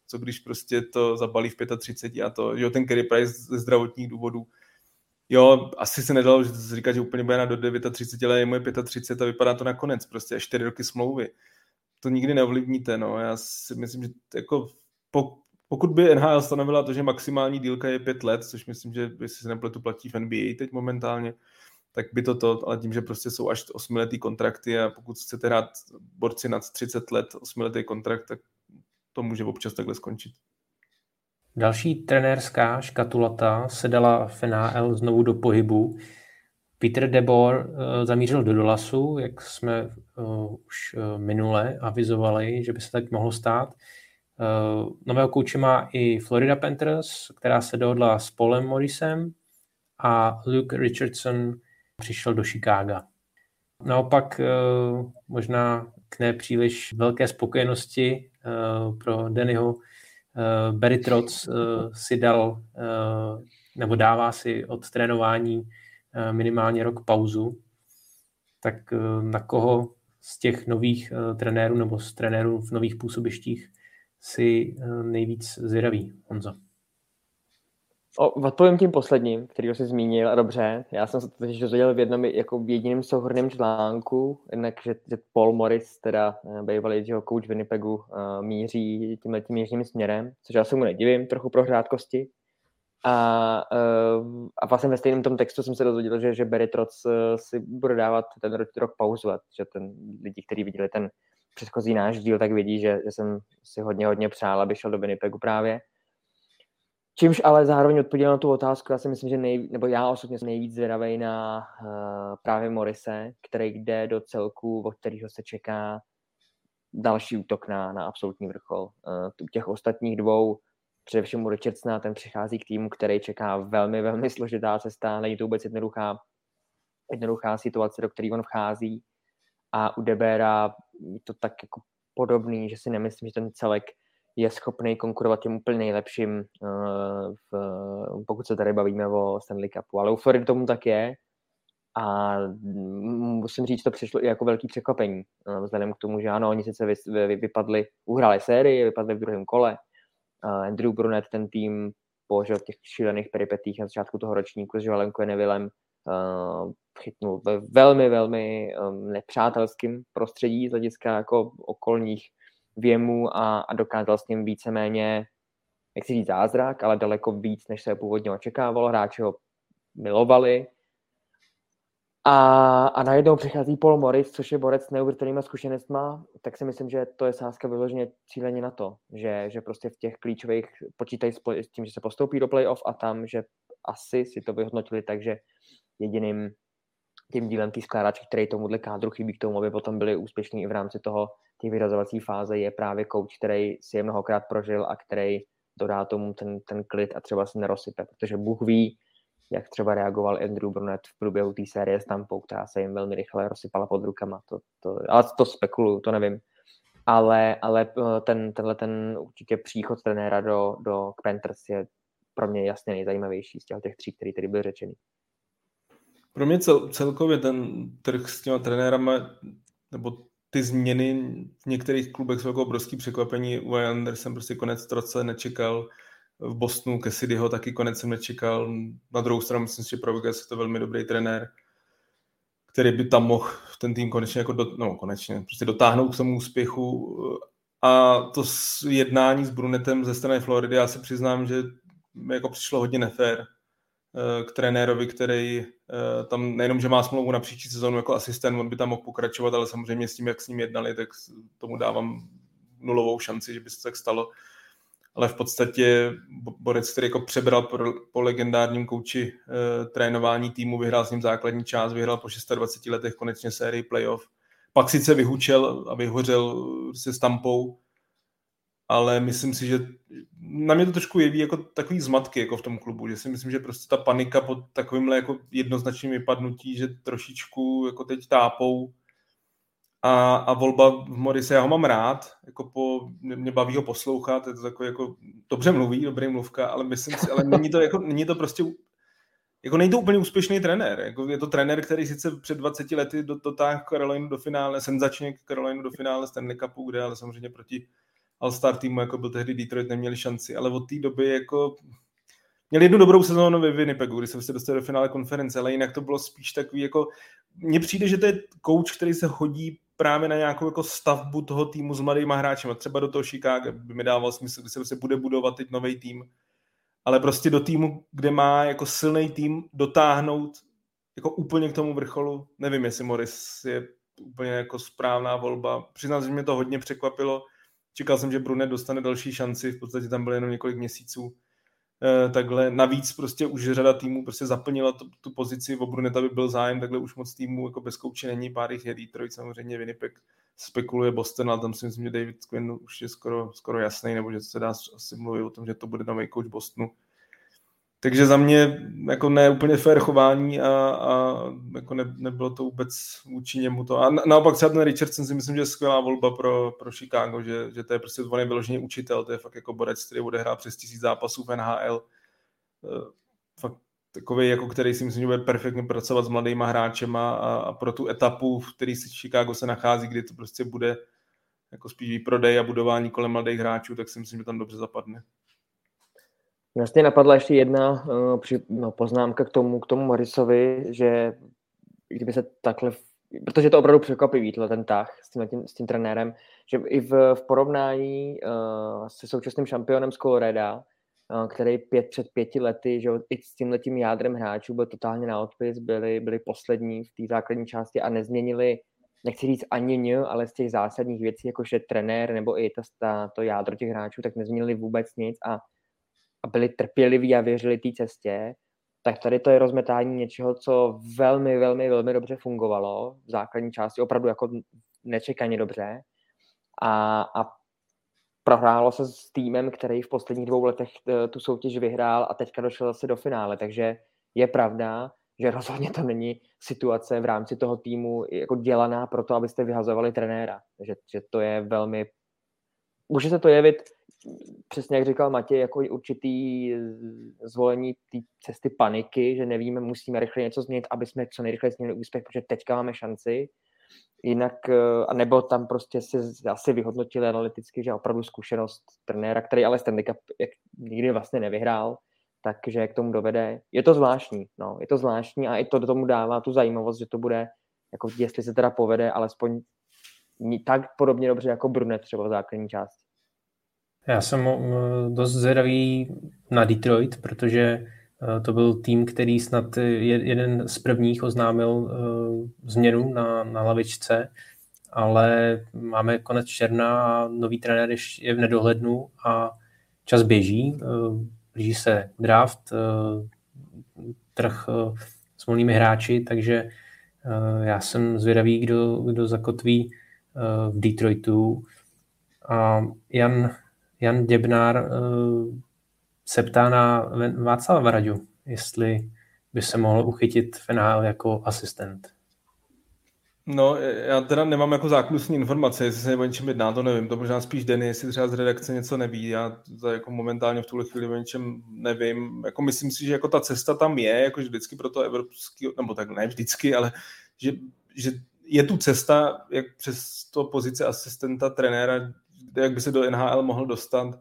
Co když prostě to zabalí v 35 a to, jo, ten Kerry Price ze zdravotních důvodů. Jo, asi se nedalo říkat, že úplně bude na do 39, ale je mu 35 a vypadá to nakonec, prostě až 4 roky smlouvy. To nikdy neovlivníte, no. Já si myslím, že jako pokud by NHL stanovila to, že maximální dílka je pět let, což myslím, že jestli se nepletu platí v NBA teď momentálně, tak by to to, ale tím, že prostě jsou až osmiletý kontrakty a pokud chcete hrát borci nad 30 let, osmiletý kontrakt, tak to může občas takhle skončit. Další trenérská škatulata se dala NHL znovu do pohybu. Peter Debor uh, zamířil do Dolasu, jak jsme uh, už uh, minule avizovali, že by se tak mohlo stát. Nového kouče má i Florida Panthers, která se dohodla s Paulem Morrisem a Luke Richardson přišel do Chicaga. Naopak možná k nepříliš velké spokojenosti pro Dannyho Barry Trotz si dal nebo dává si od trénování minimálně rok pauzu, tak na koho z těch nových trenérů nebo z trenérů v nových působištích si nejvíc zvědavý, Honzo? O, odpovím tím posledním, který jsi zmínil, a dobře. Já jsem se to totiž dozvěděl v jednom jako v jediném souhrném článku, jednak, že, že Paul Morris, teda eh, bývalý jeho coach Winnipegu, uh, míří tímhle tím jižním směrem, což já se mu nedivím, trochu pro hrádkosti. A, uh, a vlastně ve stejném tom textu jsem se dozvěděl, že, že Barry Trotz si bude dávat ten rok, pauzovat, že ten lidi, kteří viděli ten předchozí náš díl, tak vidí, že, že jsem si hodně, hodně přál, aby šel do Winnipegu právě. Čímž ale zároveň odpověděl na tu otázku, já si myslím, že nej, nebo já osobně jsem nejvíc zvědavý na uh, právě Morise, který jde do celku, od kterého se čeká další útok na, na absolutní vrchol. Uh, těch ostatních dvou, především u Richardsona, ten přichází k týmu, který čeká velmi, velmi <laughs> složitá cesta, není to vůbec jednoduchá, jednoduchá situace, do které on vchází. A u Debera je to tak jako podobný, že si nemyslím, že ten celek je schopný konkurovat těm úplně nejlepším, uh, v, pokud se tady bavíme o Stanley Cupu. Ale u Floridy tomu tak je a musím říct, to přišlo i jako velký překvapení, uh, vzhledem k tomu, že ano, oni sice vy, vy, vypadli, uhráli sérii, vypadli v druhém kole, uh, Andrew Brunet ten tým po těch šílených peripetích na začátku toho ročníku s Joelem Quennevillem chytnul ve velmi, velmi nepřátelským prostředí z hlediska jako okolních věmu a, a dokázal s ním víceméně, jak si říct, zázrak, ale daleko víc, než se původně očekávalo. Hráči ho milovali. A, a najednou přichází Paul Morris, což je borec s neuvěřitelnýma zkušenostma, tak si myslím, že to je sázka vyloženě cíleně na to, že, že prostě v těch klíčových počítají s tím, že se postoupí do playoff a tam, že asi si to vyhodnotili tak, že jediným tím dílem té skládačky, který tomuhle kádru chybí k tomu, aby potom byli úspěšní i v rámci toho té vyrazovací fáze, je právě coach, který si je mnohokrát prožil a který dodá tomu ten, ten klid a třeba se nerozsype, protože Bůh ví, jak třeba reagoval Andrew Brunet v průběhu té série s Tampou, která se jim velmi rychle rozsypala pod rukama. To, to, ale to spekuluju, to nevím. Ale, ale eh, ten, tenhle ten určitě příchod trenéra do, do Panthers je pro mě jasně nejzajímavější z těch, těch tří, který tady byl řečený. Pro mě cel, celkově ten trh s těma trenérama, nebo ty změny v některých klubech jsou jako obrovský překvapení. U Andersen prostě konec troce nečekal. V Bostonu Cassidyho taky konec jsem nečekal. Na druhou stranu myslím si, že pro je to velmi dobrý trenér, který by tam mohl ten tým konečně jako do, no, konečně, prostě dotáhnout k tomu úspěchu. A to jednání s Brunetem ze strany Floridy, já se přiznám, že mi jako přišlo hodně nefér Eh, k trenérovi, který tam nejenom, že má smlouvu na příští sezónu jako asistent, on by tam mohl pokračovat, ale samozřejmě s tím, jak s ním jednali, tak tomu dávám nulovou šanci, že by se tak stalo. Ale v podstatě Borec, který jako přebral po, po legendárním kouči eh, trénování týmu, vyhrál s ním základní část, vyhrál po 26 letech konečně sérii playoff. Pak sice vyhučel a vyhořel se stampou, ale myslím si, že na mě to trošku jeví jako takový zmatky jako v tom klubu, že si myslím, že prostě ta panika pod takovýmhle jako jednoznačným vypadnutí, že trošičku jako teď tápou a, a volba v Morise, já ho mám rád, jako po, mě baví ho poslouchat, je to takový jako, dobře mluví, dobrý mluvka, ale myslím si, ale není to, jako, není to prostě jako není to úplně úspěšný trenér. Jako je to trenér, který sice před 20 lety dotáhl Carolinu do finále, senzačně Carolinu do finále Stanley Cupu, kde ale samozřejmě proti All-Star týmu, jako byl tehdy Detroit, neměli šanci, ale od té doby jako měli jednu dobrou sezónu ve Winnipegu, kdy se prostě dostali do finále konference, ale jinak to bylo spíš takový jako, mně přijde, že to je coach, který se hodí právě na nějakou jako stavbu toho týmu s mladýma hráči. Třeba do toho Chicago by mi dával smysl, kdy se prostě bude budovat teď nový tým, ale prostě do týmu, kde má jako silný tým dotáhnout jako úplně k tomu vrcholu. Nevím, jestli Morris je úplně jako správná volba. Přiznám, že mě to hodně překvapilo Čekal jsem, že Brunet dostane další šanci, v podstatě tam byl jenom několik měsíců. Eh, takhle. Navíc prostě už řada týmů prostě zaplnila tu, tu pozici, v Bruneta by byl zájem, takhle už moc týmů jako bez kouče není, pár jich je Detroit, samozřejmě Winnipeg spekuluje Boston, ale tam si myslím, že David Quinn už je skoro, skoro jasný, nebo že se dá asi mluvit o tom, že to bude nový coach Bostonu. Takže za mě jako ne úplně fair chování a, a jako ne, nebylo to vůbec vůči němu to. A naopak třeba ten Richardson si myslím, že je skvělá volba pro, pro Chicago, že, že to je prostě on je učitel, to je fakt jako borec, který bude hrát přes tisíc zápasů v NHL. Eh, fakt takový, jako který si myslím, že bude perfektně pracovat s mladýma hráčema a, a pro tu etapu, v který si Chicago se nachází, kdy to prostě bude jako spíš výprodej a budování kolem mladých hráčů, tak si myslím, že tam dobře zapadne. Vlastně napadla ještě jedna uh, při, no, poznámka k tomu, k tomu Morisovi, že kdyby se takhle, protože to opravdu překvapivý, ten tah s tím, tím, s tím trenérem, že i v, v porovnání uh, se současným šampionem z Coloreda, uh, který pět před pěti lety, že i s tím letím jádrem hráčů byl totálně na odpis, byli, byli poslední v té základní části a nezměnili nechci říct ani ně, ale z těch zásadních věcí, jakože trenér nebo i ta, to jádro těch hráčů, tak nezměnili vůbec nic a a byli trpěliví a věřili té cestě, tak tady to je rozmetání něčeho, co velmi, velmi, velmi dobře fungovalo v základní části, opravdu jako nečekaně dobře. A, a prohrálo se s týmem, který v posledních dvou letech eh, tu soutěž vyhrál a teďka došel zase do finále. Takže je pravda, že rozhodně to není situace v rámci toho týmu jako dělaná pro to, abyste vyhazovali trenéra. Že, že to je velmi... Může se to jevit přesně jak říkal Matěj, jako určitý zvolení té cesty paniky, že nevíme, musíme rychle něco změnit, aby jsme co nejrychleji měli úspěch, protože teďka máme šanci. Jinak, eh, a nebo tam prostě si asi vyhodnotili analyticky, že opravdu zkušenost trenéra, který ale Stanley Cup nikdy vlastně nevyhrál, takže jak tomu dovede. Je to zvláštní, no, je to zvláštní a i to do tomu dává tu zajímavost, že to bude, jako jestli se teda povede, alespoň tak podobně dobře jako Brunet třeba v základní části. Já jsem dost zvědavý na Detroit, protože eh, to byl tým, který snad jeden z prvních oznámil eh, změnu na, na lavičce, ale máme konec června a nový trenér je v nedohlednu a čas běží, eh, blíží se draft, trh s volnými hráči, takže já jsem zvědavý, kdo, kdo zakotví v Detroitu. A Jan Jan Děbnár uh, se ptá na Václava Varaďu, jestli by se mohl uchytit finál jako asistent. No, já teda nemám jako zákulisní informace, jestli se o něčem jedná, to nevím. To možná spíš Denny, jestli třeba z redakce něco neví. Já to jako momentálně v tuhle chvíli o něčem nevím. Jako myslím si, že jako ta cesta tam je, jako vždycky pro to evropský, nebo tak ne vždycky, ale že, že je tu cesta, jak přes to pozice asistenta, trenéra jak by se do NHL mohl dostat,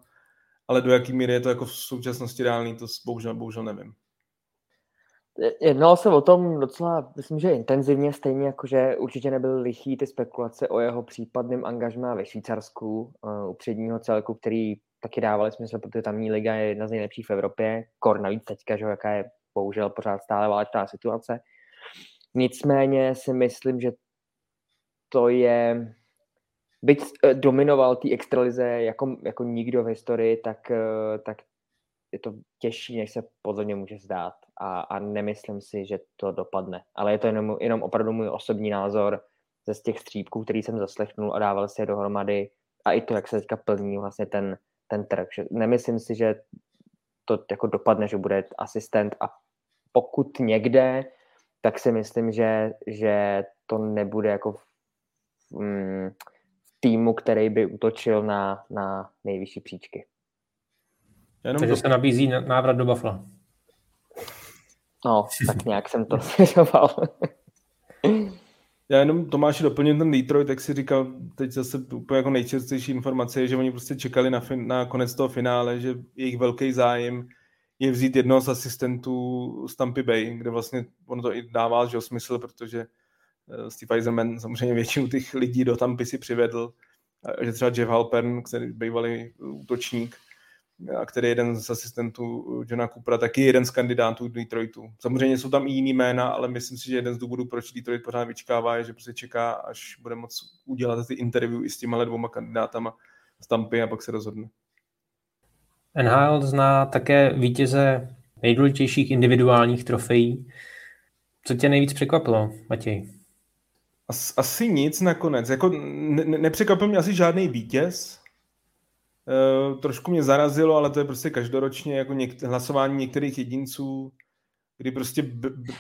ale do jaký míry je to jako v současnosti reálný, to bohužel, bohužel nevím. Jednalo se o tom docela, myslím, že intenzivně, stejně jako, že určitě nebyl lichý ty spekulace o jeho případném angažmá ve Švýcarsku, uh, u předního celku, který taky dávali smysl, protože tamní liga je jedna z nejlepších v Evropě, kor navíc teďka, že jaká je bohužel pořád stále válečná situace. Nicméně si myslím, že to je byť eh, dominoval té extralize jako, jako nikdo v historii, tak, eh, tak je to těžší, než se podle mě může zdát. A, a nemyslím si, že to dopadne. Ale je to jenom, jenom opravdu můj osobní názor ze z těch střípků, který jsem zaslechnul a dával si je dohromady. A i to, jak se teďka plní vlastně ten, ten trh. Že nemyslím si, že to jako dopadne, že bude asistent a pokud někde, tak si myslím, že, že to nebude jako v, mm, týmu, který by útočil na, na nejvyšší příčky. Jenom Takže do... se nabízí návrat do Buffalo. No, tak nějak jsem to <laughs> svěřoval. Já jenom Tomáši doplním ten Detroit, jak si říkal, teď zase úplně jako nejčerstvější informace je, že oni prostě čekali na, fin, na konec toho finále, že jejich velký zájem je vzít jednoho z asistentů z Tampa Bay, kde vlastně ono to i dává že smysl, protože Steve Eisenman samozřejmě většinu těch lidí do Tampy si přivedl, že třeba Jeff Halpern, který bývalý útočník, a který je jeden z asistentů Johna Coopera, taky jeden z kandidátů Detroitu. Samozřejmě jsou tam i jiný jména, ale myslím si, že jeden z důvodů, proč Detroit pořád vyčkává, je, že prostě čeká, až bude moc udělat ty interview i s těma dvouma kandidátama z Tampy a pak se rozhodne. NHL zná také vítěze nejdůležitějších individuálních trofejí. Co tě nejvíc překvapilo, Matěj? As, asi nic nakonec. Jako ne, nepřekvapil mě asi žádný vítěz. E, trošku mě zarazilo, ale to je prostě každoročně jako něk, hlasování některých jedinců, kdy prostě, b, b,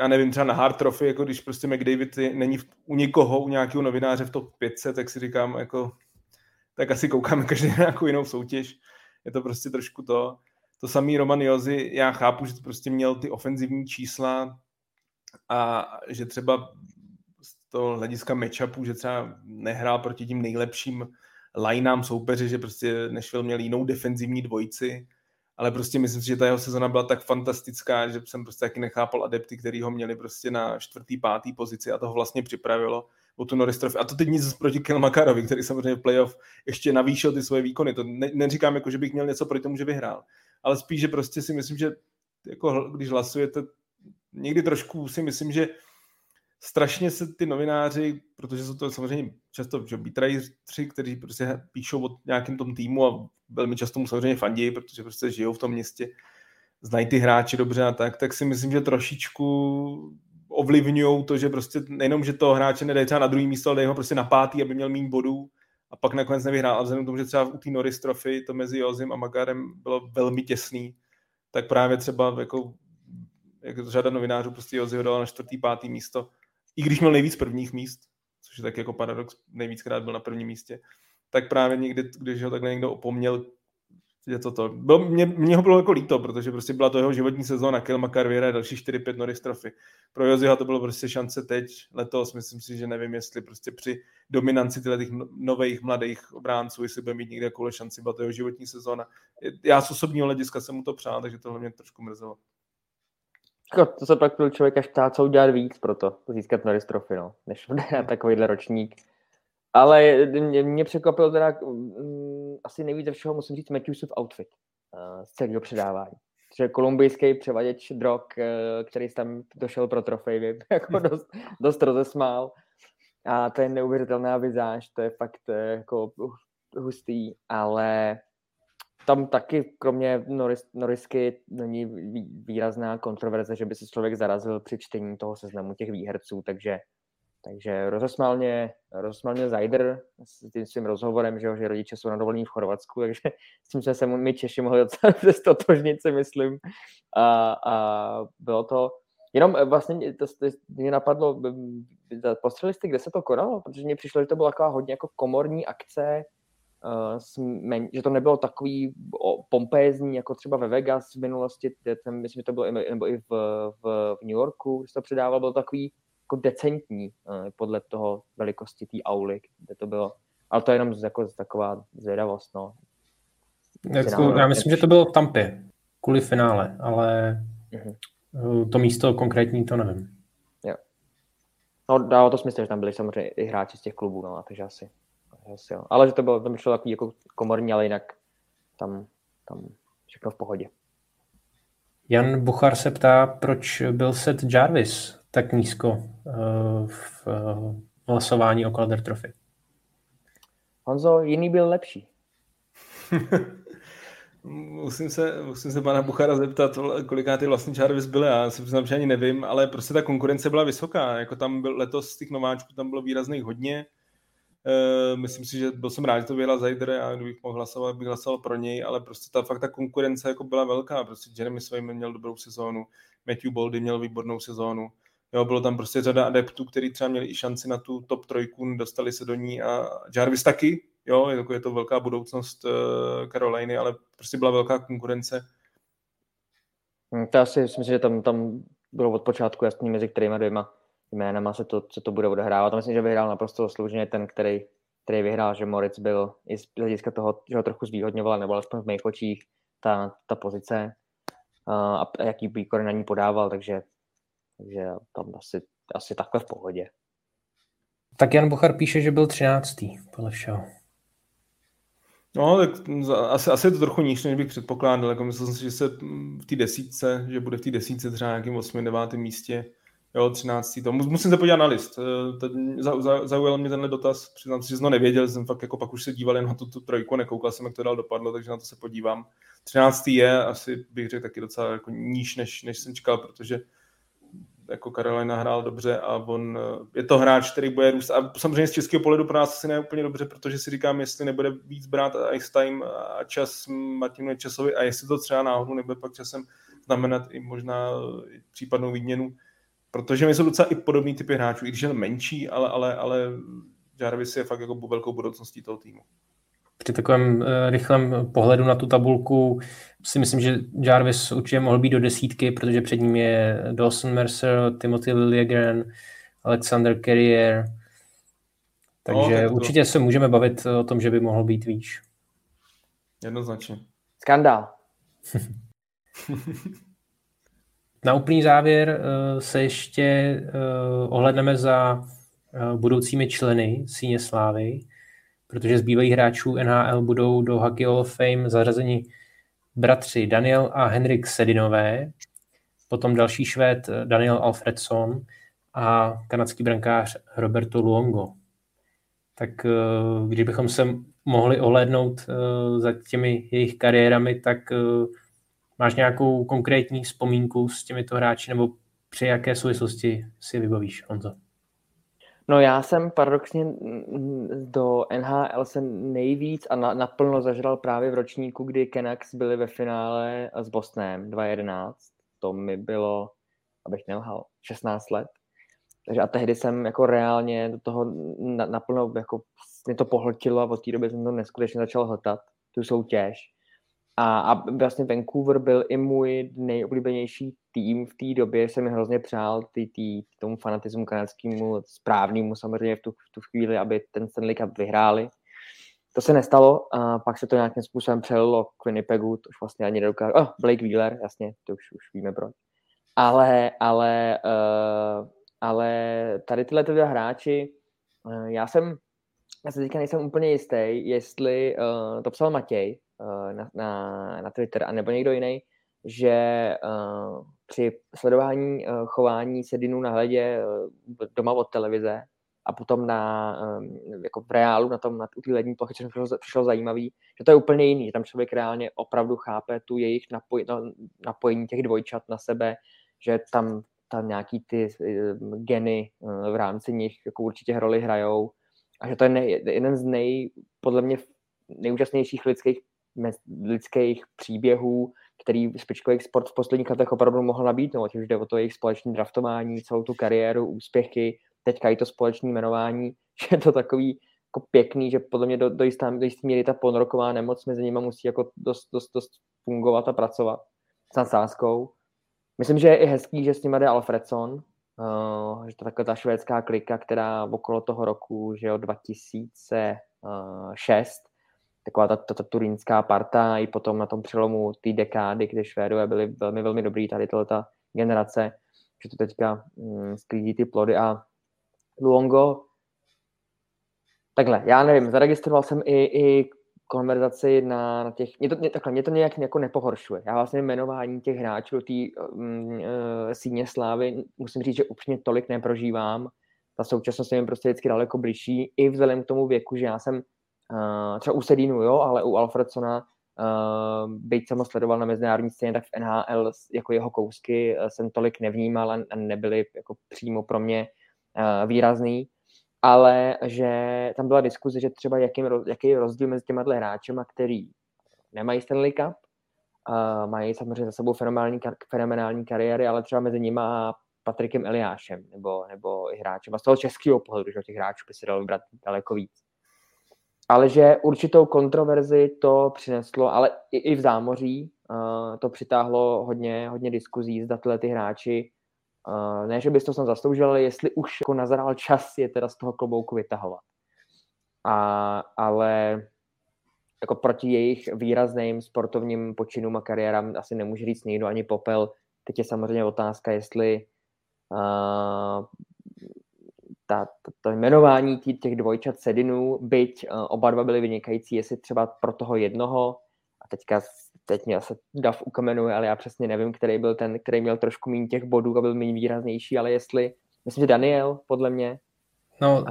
já nevím, třeba na hard trophy, jako když prostě McDavid je, není v, u někoho, u nějakého novináře v top 500, tak si říkám, jako, tak asi koukáme každý na nějakou jinou soutěž. Je to prostě trošku to. To samý Roman Jozy, já chápu, že to prostě měl ty ofenzivní čísla a že třeba toho hlediska matchupu, že třeba nehrál proti tím nejlepším lineám soupeři, že prostě Nashville měl jinou defenzivní dvojici, ale prostě myslím si, že ta jeho sezona byla tak fantastická, že jsem prostě taky nechápal adepty, který ho měli prostě na čtvrtý, pátý pozici a toho vlastně připravilo o tu Norris. A to teď nic proti Kelmakarovi, který samozřejmě v playoff ještě navýšil ty svoje výkony. To ne, neříkám, jako, že bych měl něco proti tomu, že vyhrál. Ale spíš, že prostě si myslím, že jako, když hlasujete, někdy trošku si myslím, že strašně se ty novináři, protože jsou to samozřejmě často že tři, kteří prostě píšou o nějakém tom týmu a velmi často mu samozřejmě fandí, protože prostě žijou v tom městě, znají ty hráči dobře a tak, tak si myslím, že trošičku ovlivňují to, že prostě nejenom, že to hráče nedají třeba na druhý místo, ale ho prostě na pátý, aby měl méně bodů a pak nakonec nevyhrál. A vzhledem k tomu, že třeba u té Norris Trophy to mezi Jozim a Magarem bylo velmi těsný, tak právě třeba jako, jako řada novinářů prostě Jozi ho dala na čtvrtý, pátý místo, i když měl nejvíc prvních míst, což je tak jako paradox, nejvíckrát byl na prvním místě, tak právě někdy, když ho takhle někdo opomněl, je to to. Byl, mě, mě, ho bylo jako líto, protože prostě byla to jeho životní sezóna, Kelma Carviera a další 4-5 Norris Trophy. Pro Joziho to bylo prostě šance teď, letos, myslím si, že nevím, jestli prostě při dominanci těch no, nových mladých obránců, jestli bude mít někde jakoule šanci, byla to jeho životní sezóna. Já z osobního hlediska jsem mu to přál, takže tohle mě trošku mrzelo. Jako, to se pak člověk až ptát, co udělat víc pro to, získat Norris Trophy, no, než na takovýhle ročník. Ale mě, mě překvapil teda um, asi nejvíc ze všeho, musím říct, Matthewsův outfit uh, z celého předávání. Že kolumbijský převaděč drog, uh, který tam došel pro trofej, <laughs> jako dost, dost rozesmál. A to je neuvěřitelná vizáž, to je fakt uh, jako hustý, ale tam taky, kromě Norris, Norrisky, není výrazná kontroverze, že by se člověk zarazil při čtení toho seznamu těch výherců, takže takže rozesmál mě, rozesmál mě Zajder s tím svým rozhovorem, že, že rodiče jsou na dovolení v Chorvatsku, takže s tím jsme se my Češi mohli docela <laughs> stotožnit, si myslím. A, a bylo to, jenom vlastně to, to mě napadlo, postřeli jste, kde se to konalo, protože mně přišlo, že to byla taková hodně jako komorní akce, uh, že to nebylo takový pompézní, jako třeba ve Vegas v minulosti, ten, myslím, že to bylo nebo i v, v, v New Yorku, že to předával, bylo takový jako decentní eh, podle toho velikosti té auly, kde to bylo. Ale to je jenom jako taková zvědavost, no. Jako, já myslím, že to bylo v Tampě, kvůli finále, ale uh-huh. to místo konkrétní to nevím. Jo. No, dávalo to smysl, že tam byli samozřejmě i hráči z těch klubů, no, takže asi, asi jo. Ale že to bylo, tam šlo takový jako komorní, ale jinak tam, tam všechno v pohodě. Jan Buchar se ptá, proč byl set Jarvis tak nízko uh, v uh, hlasování o Calder Trophy. Honzo, jiný byl lepší. <laughs> musím, se, musím se pana Buchara zeptat, koliká ty vlastně Jarvis byly, já si přiznám, že ani nevím, ale prostě ta konkurence byla vysoká, jako tam byl letos z těch nováčků, tam bylo výrazných hodně, myslím si, že byl jsem rád, že to vyhrál Zajder a kdybych mohl hlasovat, bych hlasoval pro něj, ale prostě ta fakt ta konkurence jako byla velká. Prostě Jeremy Swayman měl dobrou sezónu, Matthew Boldy měl výbornou sezónu. Jo, bylo tam prostě řada adeptů, kteří třeba měli i šanci na tu top trojku, dostali se do ní a Jarvis taky, jo, je to, je to velká budoucnost uh, Caroliny, ale prostě byla velká konkurence. Hmm, to asi myslím, že tam, tam bylo od počátku jasný, mezi kterými dvěma jménama se to, se to bude odehrávat. A myslím, že vyhrál naprosto služně ten, který, který vyhrál, že Moritz byl i z hlediska toho, že ho trochu zvýhodňoval, nebo alespoň v mých očích ta, ta pozice a jaký výkon na ní podával, takže takže tam asi, asi takhle v pohodě. Tak Jan Bochar píše, že byl 13. podle všeho. No, tak asi, asi je to trochu níž, než bych předpokládal. Jako myslel jsem si, že se v té desítce, že bude v té desítce třeba nějakým 8. 9. místě. Jo, 13. To musím se podívat na list. Eh, zaujal mě tenhle dotaz, přiznám si, že jsem to nevěděl, jsem fakt jako pak už se díval jen na tu, tu trojku, nekoukal jsem, jak to dál dopadlo, takže na to se podívám. 13. je asi, bych řekl, taky docela jako níž, než, než jsem čekal, protože jako Karolina hrál dobře a on eh, je to hráč, který bude růst. A samozřejmě z českého pohledu pro nás asi ne úplně dobře, protože si říkám, jestli nebude víc brát ice time a čas Martinu Časovi a jestli to třeba náhodou nebude pak časem znamenat i možná případnou výměnu protože my jsou docela i podobný typy hráčů, i když je menší, ale, ale, ale Jarvis je fakt jako velkou budoucností toho týmu. Při takovém uh, rychlém pohledu na tu tabulku si myslím, že Jarvis určitě mohl být do desítky, protože před ním je Dawson Mercer, Timothy Liljegren, Alexander Carrier. Takže no, tak to... určitě se můžeme bavit o tom, že by mohl být výš. Jednoznačně. Skandál. <laughs> Na úplný závěr eh, se ještě eh, ohledneme za eh, budoucími členy Síně Slávy, protože z bývalých hráčů NHL budou do Hockey Hall of Fame zařazeni bratři Daniel a Henrik Sedinové, potom další švéd Daniel Alfredson a kanadský brankář Roberto Luongo. Tak když bychom se mohli ohlédnout za těmi jejich kariérami, tak Máš nějakou konkrétní vzpomínku s těmito hráči nebo při jaké souvislosti si vybavíš, Honzo? No já jsem paradoxně do NHL se nejvíc a na, naplno zažral právě v ročníku, kdy Canucks byli ve finále s Bostonem 2011. To mi bylo, abych nelhal, 16 let. Takže a tehdy jsem jako reálně do toho naplno jako mě to pohltilo a od té doby jsem to neskutečně začal hltat, tu soutěž. A, a vlastně Vancouver byl i můj nejoblíbenější tým v té době, jsem hrozně přál tý, tý, tomu fanatismu kanadskému správnému samozřejmě v tu, v tu chvíli, aby ten Stanley Cup vyhráli. To se nestalo, a pak se to nějakým způsobem přelilo k Winnipegu, to už vlastně ani nedokážu. Oh, Blake Wheeler, jasně, to už, už víme proč. Ale, ale, uh, ale tady tyhle dva hráči, uh, já jsem, já se teďka nejsem úplně jistý, jestli uh, to psal Matěj, na, na, na Twitter, a nebo někdo jiný, že uh, při sledování uh, chování Sedinu na hledě uh, doma od televize a potom na, um, jako v reálu na tom, na té lední plochy, přišlo, přišlo zajímavý, že to je úplně jiný, že tam člověk reálně opravdu chápe tu jejich napoj, no, napojení těch dvojčat na sebe, že tam, tam nějaký ty uh, geny uh, v rámci nich jako určitě roli hrajou a že to je ne, jeden z nej, podle mě nejúžasnějších lidských lidských příběhů, který špičkový sport v posledních letech opravdu mohl nabídnout, už jde o to jejich společné draftování, celou tu kariéru, úspěchy, teďka i to společné jmenování, <laughs> že je to takový jako pěkný, že podle mě do, do, jistá, do jistý míry ta ponroková nemoc mezi nimi musí jako dost, dost, dost fungovat a pracovat s nadsázkou. Myslím, že je i hezký, že s nimi jde Alfredson, uh, že to takhle ta švédská klika, která okolo toho roku, že jo, 2006 taková ta, ta, ta turínská parta i potom na tom přelomu té dekády, kdy Švédové byli velmi, velmi dobrý, tady ta generace, že to teďka mm, sklídí ty plody a Luongo, takhle, já nevím, zaregistroval jsem i, i konverzaci na, na těch, mě to, mě, takhle, mě to nějak jako nepohoršuje. Já vlastně jmenování těch hráčů do té um, síně slávy musím říct, že upřímně tolik neprožívám. Ta současnost je mi prostě vždycky daleko blížší, i vzhledem k tomu věku, že já jsem Uh, třeba u Sedinu, jo, ale u Alfredsona, uh, byť jsem ho sledoval na mezinárodní scéně, tak v NHL jako jeho kousky uh, jsem tolik nevnímal a nebyly jako přímo pro mě uh, výrazný, ale že tam byla diskuze, že třeba jaký, jaký je rozdíl mezi těma hráčema, který nemají Stanley Cup, uh, mají samozřejmě za sebou fenomenální, fenomenální kariéry, ale třeba mezi nimi a Patrikem Eliášem, nebo, nebo i hráčem. A z toho českého pohledu, že těch hráčů by se dalo vybrat daleko víc ale že určitou kontroverzi to přineslo, ale i, i v zámoří uh, to přitáhlo hodně, hodně diskuzí, zda tyhle ty hráči, uh, ne, že bys to snad zasloužil, ale jestli už jako nazral čas je teda z toho klobouku vytahovat. A, ale jako proti jejich výrazným sportovním počinům a kariérám asi nemůže říct nikdo ani popel. Teď je samozřejmě otázka, jestli uh, ta, ta, ta jmenování těch dvojčat Sedinů, byť uh, oba dva byli vynikající, jestli třeba pro toho jednoho, a teďka teď mě se Dav ukamenuje, ale já přesně nevím, který byl ten, který měl trošku méně těch bodů a byl méně výraznější, ale jestli, myslím, že Daniel, podle mě. No,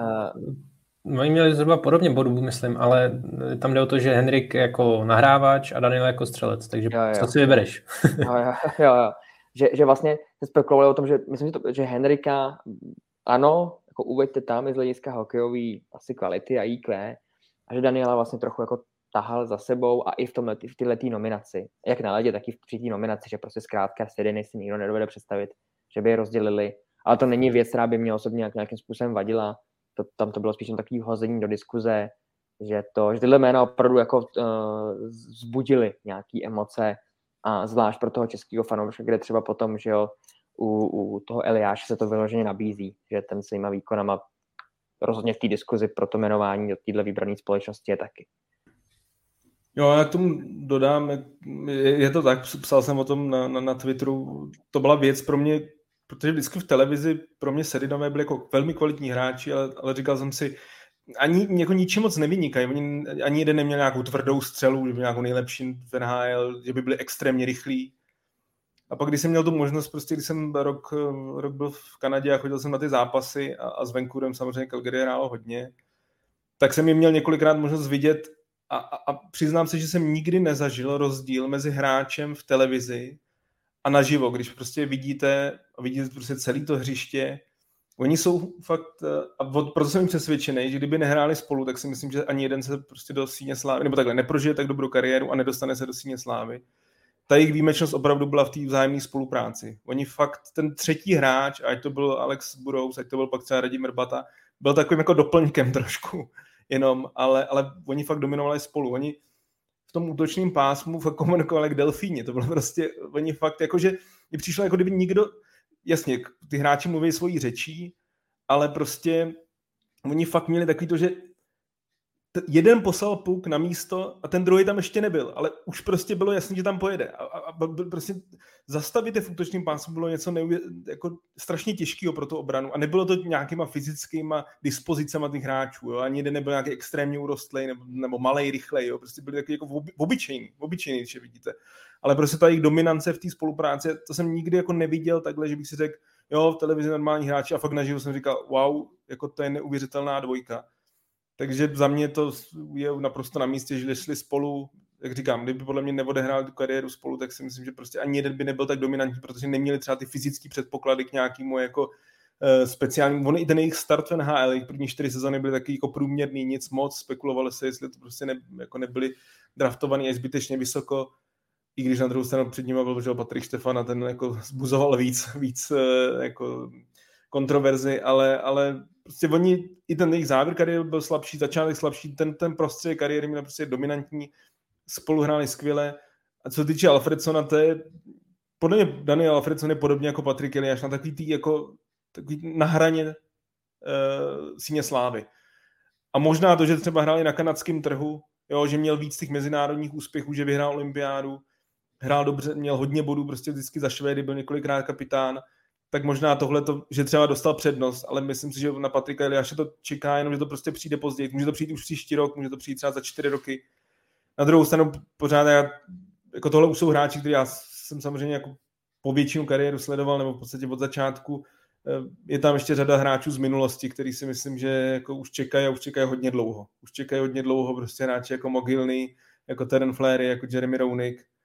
uh, oni měli zhruba podobně bodů, myslím, ale tam jde o to, že Henrik jako nahrávač a Daniel jako střelec, takže jo, jo. co si vybereš? <laughs> jo, jo, jo, jo. Že, že vlastně se spekulovali o tom, že myslím, že, to, že Henrika, ano, jako uveďte tam i z hlediska hokejové asi kvality a IQ, a že Daniela vlastně trochu jako tahal za sebou a i v, tomhle, v této nominaci, jak na ledě, tak i v při nominaci, že prostě zkrátka Sediny si nikdo nedovede představit, že by je rozdělili. Ale to není věc, která by mě osobně nějak, nějakým způsobem vadila. To, tam to bylo spíš takový hození do diskuze, že, to, že tyhle jména opravdu jako uh, zbudili nějaké emoce a zvlášť pro toho českého fanouška, kde třeba potom, že jo, u, u toho Eliáše se to vyloženě nabízí, že ten svýma výkonama rozhodně v té diskuzi pro to jmenování do téhle vybrané společnosti je taky. Jo, já k tomu dodám, je to tak, psal jsem o tom na, na, na Twitteru, to byla věc pro mě, protože vždycky v televizi pro mě Sedinové byli jako velmi kvalitní hráči, ale, ale říkal jsem si, ani jako ničím moc nevynikají, oni, ani jeden neměl nějakou tvrdou střelu, že by nějakou nejlepší v NHL, že by byli extrémně rychlí. A pak, když jsem měl tu možnost, prostě když jsem rok, rok byl v Kanadě a chodil jsem na ty zápasy a, a s Vancouverem samozřejmě Calgary hrálo hodně, tak jsem je měl několikrát možnost vidět a, a, a přiznám se, že jsem nikdy nezažil rozdíl mezi hráčem v televizi a naživo, když prostě vidíte, vidíte prostě celé to hřiště, Oni jsou fakt, a proto jsem přesvědčený, že kdyby nehráli spolu, tak si myslím, že ani jeden se prostě do síně slávy, nebo takhle, neprožije tak dobrou kariéru a nedostane se do síně slávy. Ta jejich výjimečnost opravdu byla v té vzájemné spolupráci. Oni fakt, ten třetí hráč, ať to byl Alex Burous, ať to byl pak třeba Radim Rbata, byl takovým jako doplňkem <laughs> trošku jenom, ale, ale oni fakt dominovali spolu. Oni v tom útočném pásmu fakt komunikovali k delfíni. To bylo prostě, oni fakt jakože, mi přišlo jako kdyby nikdo, jasně, ty hráči mluví svojí řečí, ale prostě oni fakt měli takový to, že jeden poslal puk na místo a ten druhý tam ještě nebyl, ale už prostě bylo jasné, že tam pojede. A, a, a prostě zastavit je v útočném pásu bylo něco neuvě, jako strašně těžkého pro tu obranu a nebylo to nějakýma fyzickýma dispozicema těch hráčů. Jo? Ani jeden nebyl nějaký extrémně urostlý nebo, nebo malej, rychlej. Jo? Prostě byli takový jako obyčejný, obyčejný, když je vidíte. Ale prostě ta jejich dominance v té spolupráci, to jsem nikdy jako neviděl takhle, že bych si řekl, jo, v televizi normální hráči a fakt naživu jsem říkal, wow, jako to je neuvěřitelná dvojka. Takže za mě to je naprosto na místě, že šli spolu, jak říkám, kdyby podle mě neodehráli tu kariéru spolu, tak si myslím, že prostě ani jeden by nebyl tak dominantní, protože neměli třeba ty fyzické předpoklady k nějakému jako uh, speciálnímu. On i ten jejich start v NHL, jejich první čtyři sezóny byly taky jako průměrný, nic moc, spekulovali se, jestli to prostě ne, jako nebyli draftovaní až zbytečně vysoko, i když na druhou stranu před nimi byl Patrik Štefan a ten jako zbuzoval víc, víc uh, jako kontroverzi, ale, ale prostě oni, i ten jejich závěr kariéry byl slabší, začátek slabší, ten, ten prostředí kariéry měl prostě dominantní, spolu hráli skvěle. A co týče Alfredsona, to je, podle mě Daniel Alfredson je podobně jako Patrik Eliáš na takový tý, jako, takový na hraně uh, síně slávy. A možná to, že třeba hráli na kanadském trhu, jo, že měl víc těch mezinárodních úspěchů, že vyhrál olympiádu, hrál dobře, měl hodně bodů, prostě vždycky za Švédy byl několikrát kapitán, tak možná tohle to, že třeba dostal přednost, ale myslím si, že na Patrika Eliáše to čeká jenom, že to prostě přijde později. Může to přijít už příští rok, může to přijít třeba za čtyři roky. Na druhou stranu pořád já, jako tohle už jsou hráči, který já jsem samozřejmě jako po většinu kariéru sledoval, nebo v podstatě od začátku. Eh, je tam ještě řada hráčů z minulosti, který si myslím, že jako už čekají a už čekají hodně dlouho. Už čekají hodně dlouho prostě hráči jako Mogilny, jako Teren Flery, jako Jeremy Roenick, Eh,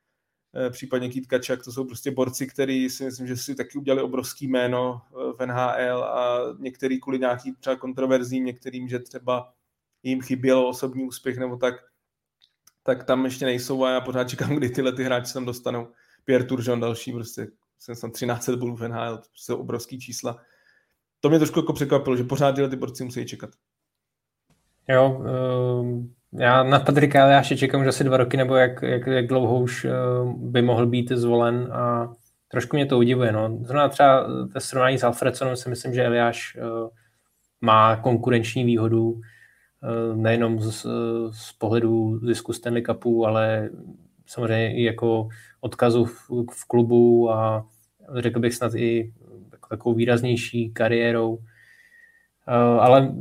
případně Kít Kačak, to jsou prostě borci, který si myslím, že si taky udělali obrovský jméno eh, v NHL a některý kvůli nějaký třeba kontroverzím, některým, že třeba jim chyběl osobní úspěch nebo tak, tak tam ještě nejsou a já pořád čekám, kdy tyhle ty hráči tam dostanou. Pierre Turgeon další, prostě jsem tam 13 bodů v NHL, to jsou obrovský čísla. To mě trošku jako překvapilo, že pořád tyhle ty borci musí čekat. Jo, um já na Patrika Eliáše čekám už asi dva roky, nebo jak, jak, jak dlouho už uh, by mohl být zvolen a trošku mě to udivuje. No. Zrovna třeba ve srovnání s Alfredsonem si myslím, že Eliáš uh, má konkurenční výhodu nejenom z, z pohledu zisku Stanley Cupu, ale samozřejmě i jako odkazu v, v klubu a řekl bych snad i takovou výraznější kariérou. Ale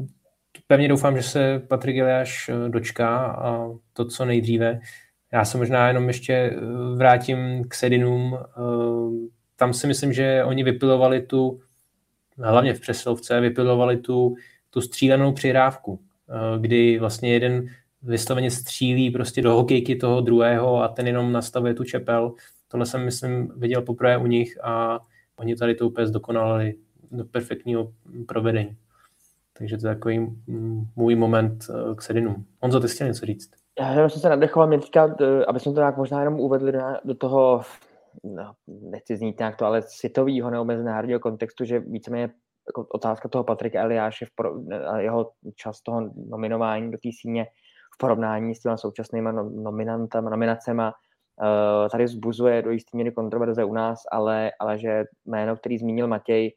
pevně doufám, že se Patrik Eliáš eh, dočká a to co nejdříve. Já se možná jenom ještě eh, vrátím k Sedinům. Eh, tam si myslím, že oni vypilovali tu, hlavně v přeslovce, vypilovali tu, tu střílenou přihrávku, kdy vlastně jeden vysloveně střílí prostě do hokejky toho druhého a ten jenom nastavuje tu čepel. Tohle jsem, myslím, viděl poprvé u nich a oni tady to úplně zdokonalili do perfektního provedení. Takže to je takový můj moment k Sedinům. Honzo, ty chtěl něco říct? Já jsem se nadechoval, mě teďka, eh, aby jsme to nějak možná jenom uvedli do, do toho, no, nechci znít nějak to, ale světového nebo mezinárodního kontextu, že víceméně jako otázka toho Patrika Eliáše a jeho čas toho nominování do té síně v porovnání s těma současnými no, nominantama, nominacema uh, tady vzbuzuje do jistý míry kontroverze u nás, ale, ale že jméno, který zmínil Matěj,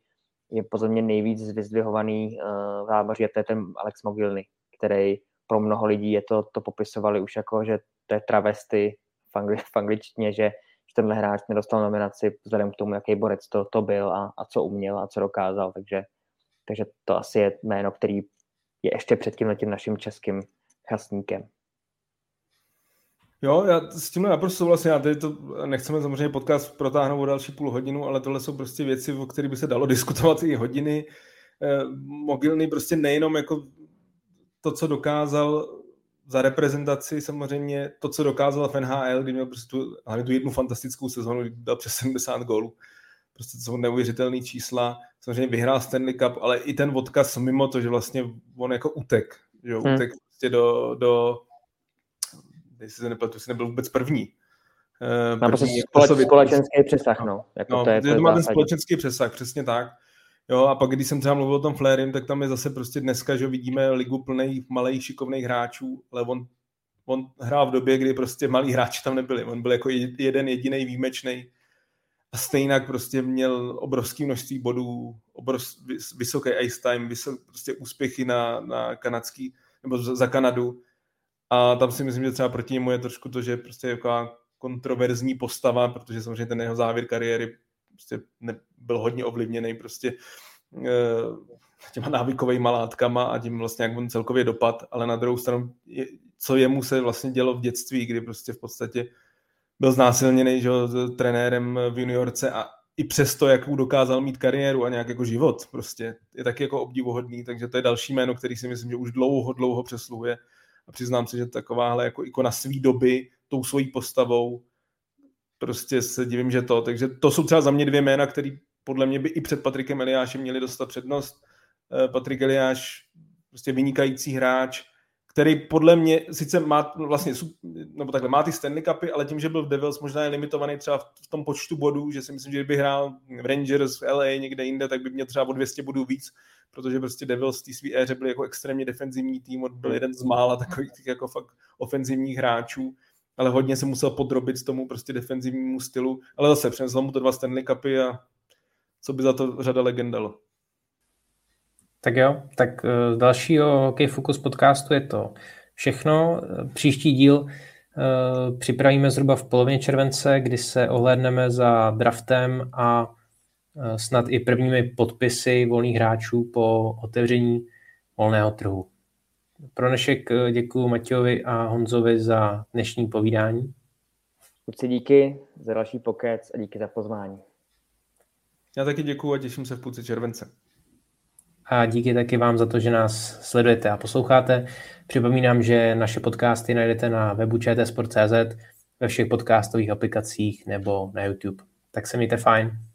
je podle mě nejvíc vyzdvihovaný uh, v zámoří a to je ten Alex Mogilny, který pro mnoho lidí je to, to popisovali už jako, že to je travesty v, angli, v angličtině, že, že tenhle hráč nedostal nominaci vzhledem k tomu, jaký borec to, to byl a, a co uměl a co dokázal, takže, takže to asi je jméno, který je ještě před tím naším českým chasníkem. Jo, já s tím naprosto souhlasím. Já tady to nechceme samozřejmě podcast protáhnout o další půl hodinu, ale tohle jsou prostě věci, o kterých by se dalo <laughs> diskutovat i hodiny. Eh, mogilný prostě nejenom jako to, co dokázal za reprezentaci, samozřejmě to, co dokázal v NHL, kdy měl prostě tu, hlavně tu jednu fantastickou sezonu, kdy dal přes 70 gólů. Prostě to jsou neuvěřitelné čísla. Samozřejmě vyhrál Stanley Cup, ale i ten odkaz mimo to, že vlastně on jako utek. Že hmm. utek prostě do, do jestli se nepletu, si nebyl vůbec první. Eh, Má prostě společenský přesah, no. Jako no, to je, to, to má ten společenský přesah, přesně tak. Jo, a pak, když jsem třeba mluvil o tom Flérim, tak tam je zase prostě dneska, že vidíme ligu plných malých šikovných hráčů, ale on, on hrál v době, kdy prostě malí hráči tam nebyli. On byl jako jeden jediný výjimečný a stejně prostě měl obrovské množství bodů, obrov, vysoký ice time, vysok, prostě úspěchy na, na kanadský, nebo za Kanadu. A tam si myslím, že třeba proti němu je trošku to, že je prostě jako kontroverzní postava, protože samozřejmě ten jeho závěr kariéry prostě ne, byl hodně ovlivněný prostě e, těma návykovými látkama a tím vlastně jak on celkově dopad, ale na druhou stranu, je, co jemu se vlastně dělo v dětství, kdy prostě v podstatě byl znásilněný že, trenérem v juniorce a i přesto, jakou dokázal mít kariéru a nějak jako život, prostě je taky jako obdivuhodný, takže to je další jméno, který si myslím, že už dlouho, dlouho přesluhuje a přiznám se, že takováhle jako ikona svý doby tou svojí postavou prostě se divím, že to. Takže to jsou třeba za mě dvě jména, které podle mě by i před Patrikem Eliášem měli dostat přednost. Eh, Patrik Eliáš, prostě vynikající hráč, který podle mě sice má vlastně, nebo takhle, má ty Stanley Cupy, ale tím, že byl v Devils, možná je limitovaný třeba v tom počtu bodů, že si myslím, že kdyby hrál v Rangers, v LA, někde jinde, tak by měl třeba o 200 bodů víc, protože prostě Devils v té své éře byli jako extrémně defenzivní tým, byl jeden z mála takových jako fakt ofenzivních hráčů ale hodně se musel podrobit tomu prostě defenzivnímu stylu, ale zase přinesl mu to dva Stanley Cupy a co by za to řada legend dalo. Tak jo, tak uh, z dalšího Hokej Focus podcastu je to všechno. Příští díl uh, připravíme zhruba v polovině července, kdy se ohlédneme za draftem a snad i prvními podpisy volných hráčů po otevření volného trhu. Pro dnešek eh, děkuji Matějovi a Honzovi za dnešní povídání. Kluci díky za další pokec a díky za pozvání. Já taky děkuji a těším se v půlce července. A díky taky vám za to, že nás sledujete a posloucháte. Připomínám, že naše podcasty najdete na webu čtsport.cz, ve všech podcastových aplikacích nebo na YouTube. Tak se mějte fajn.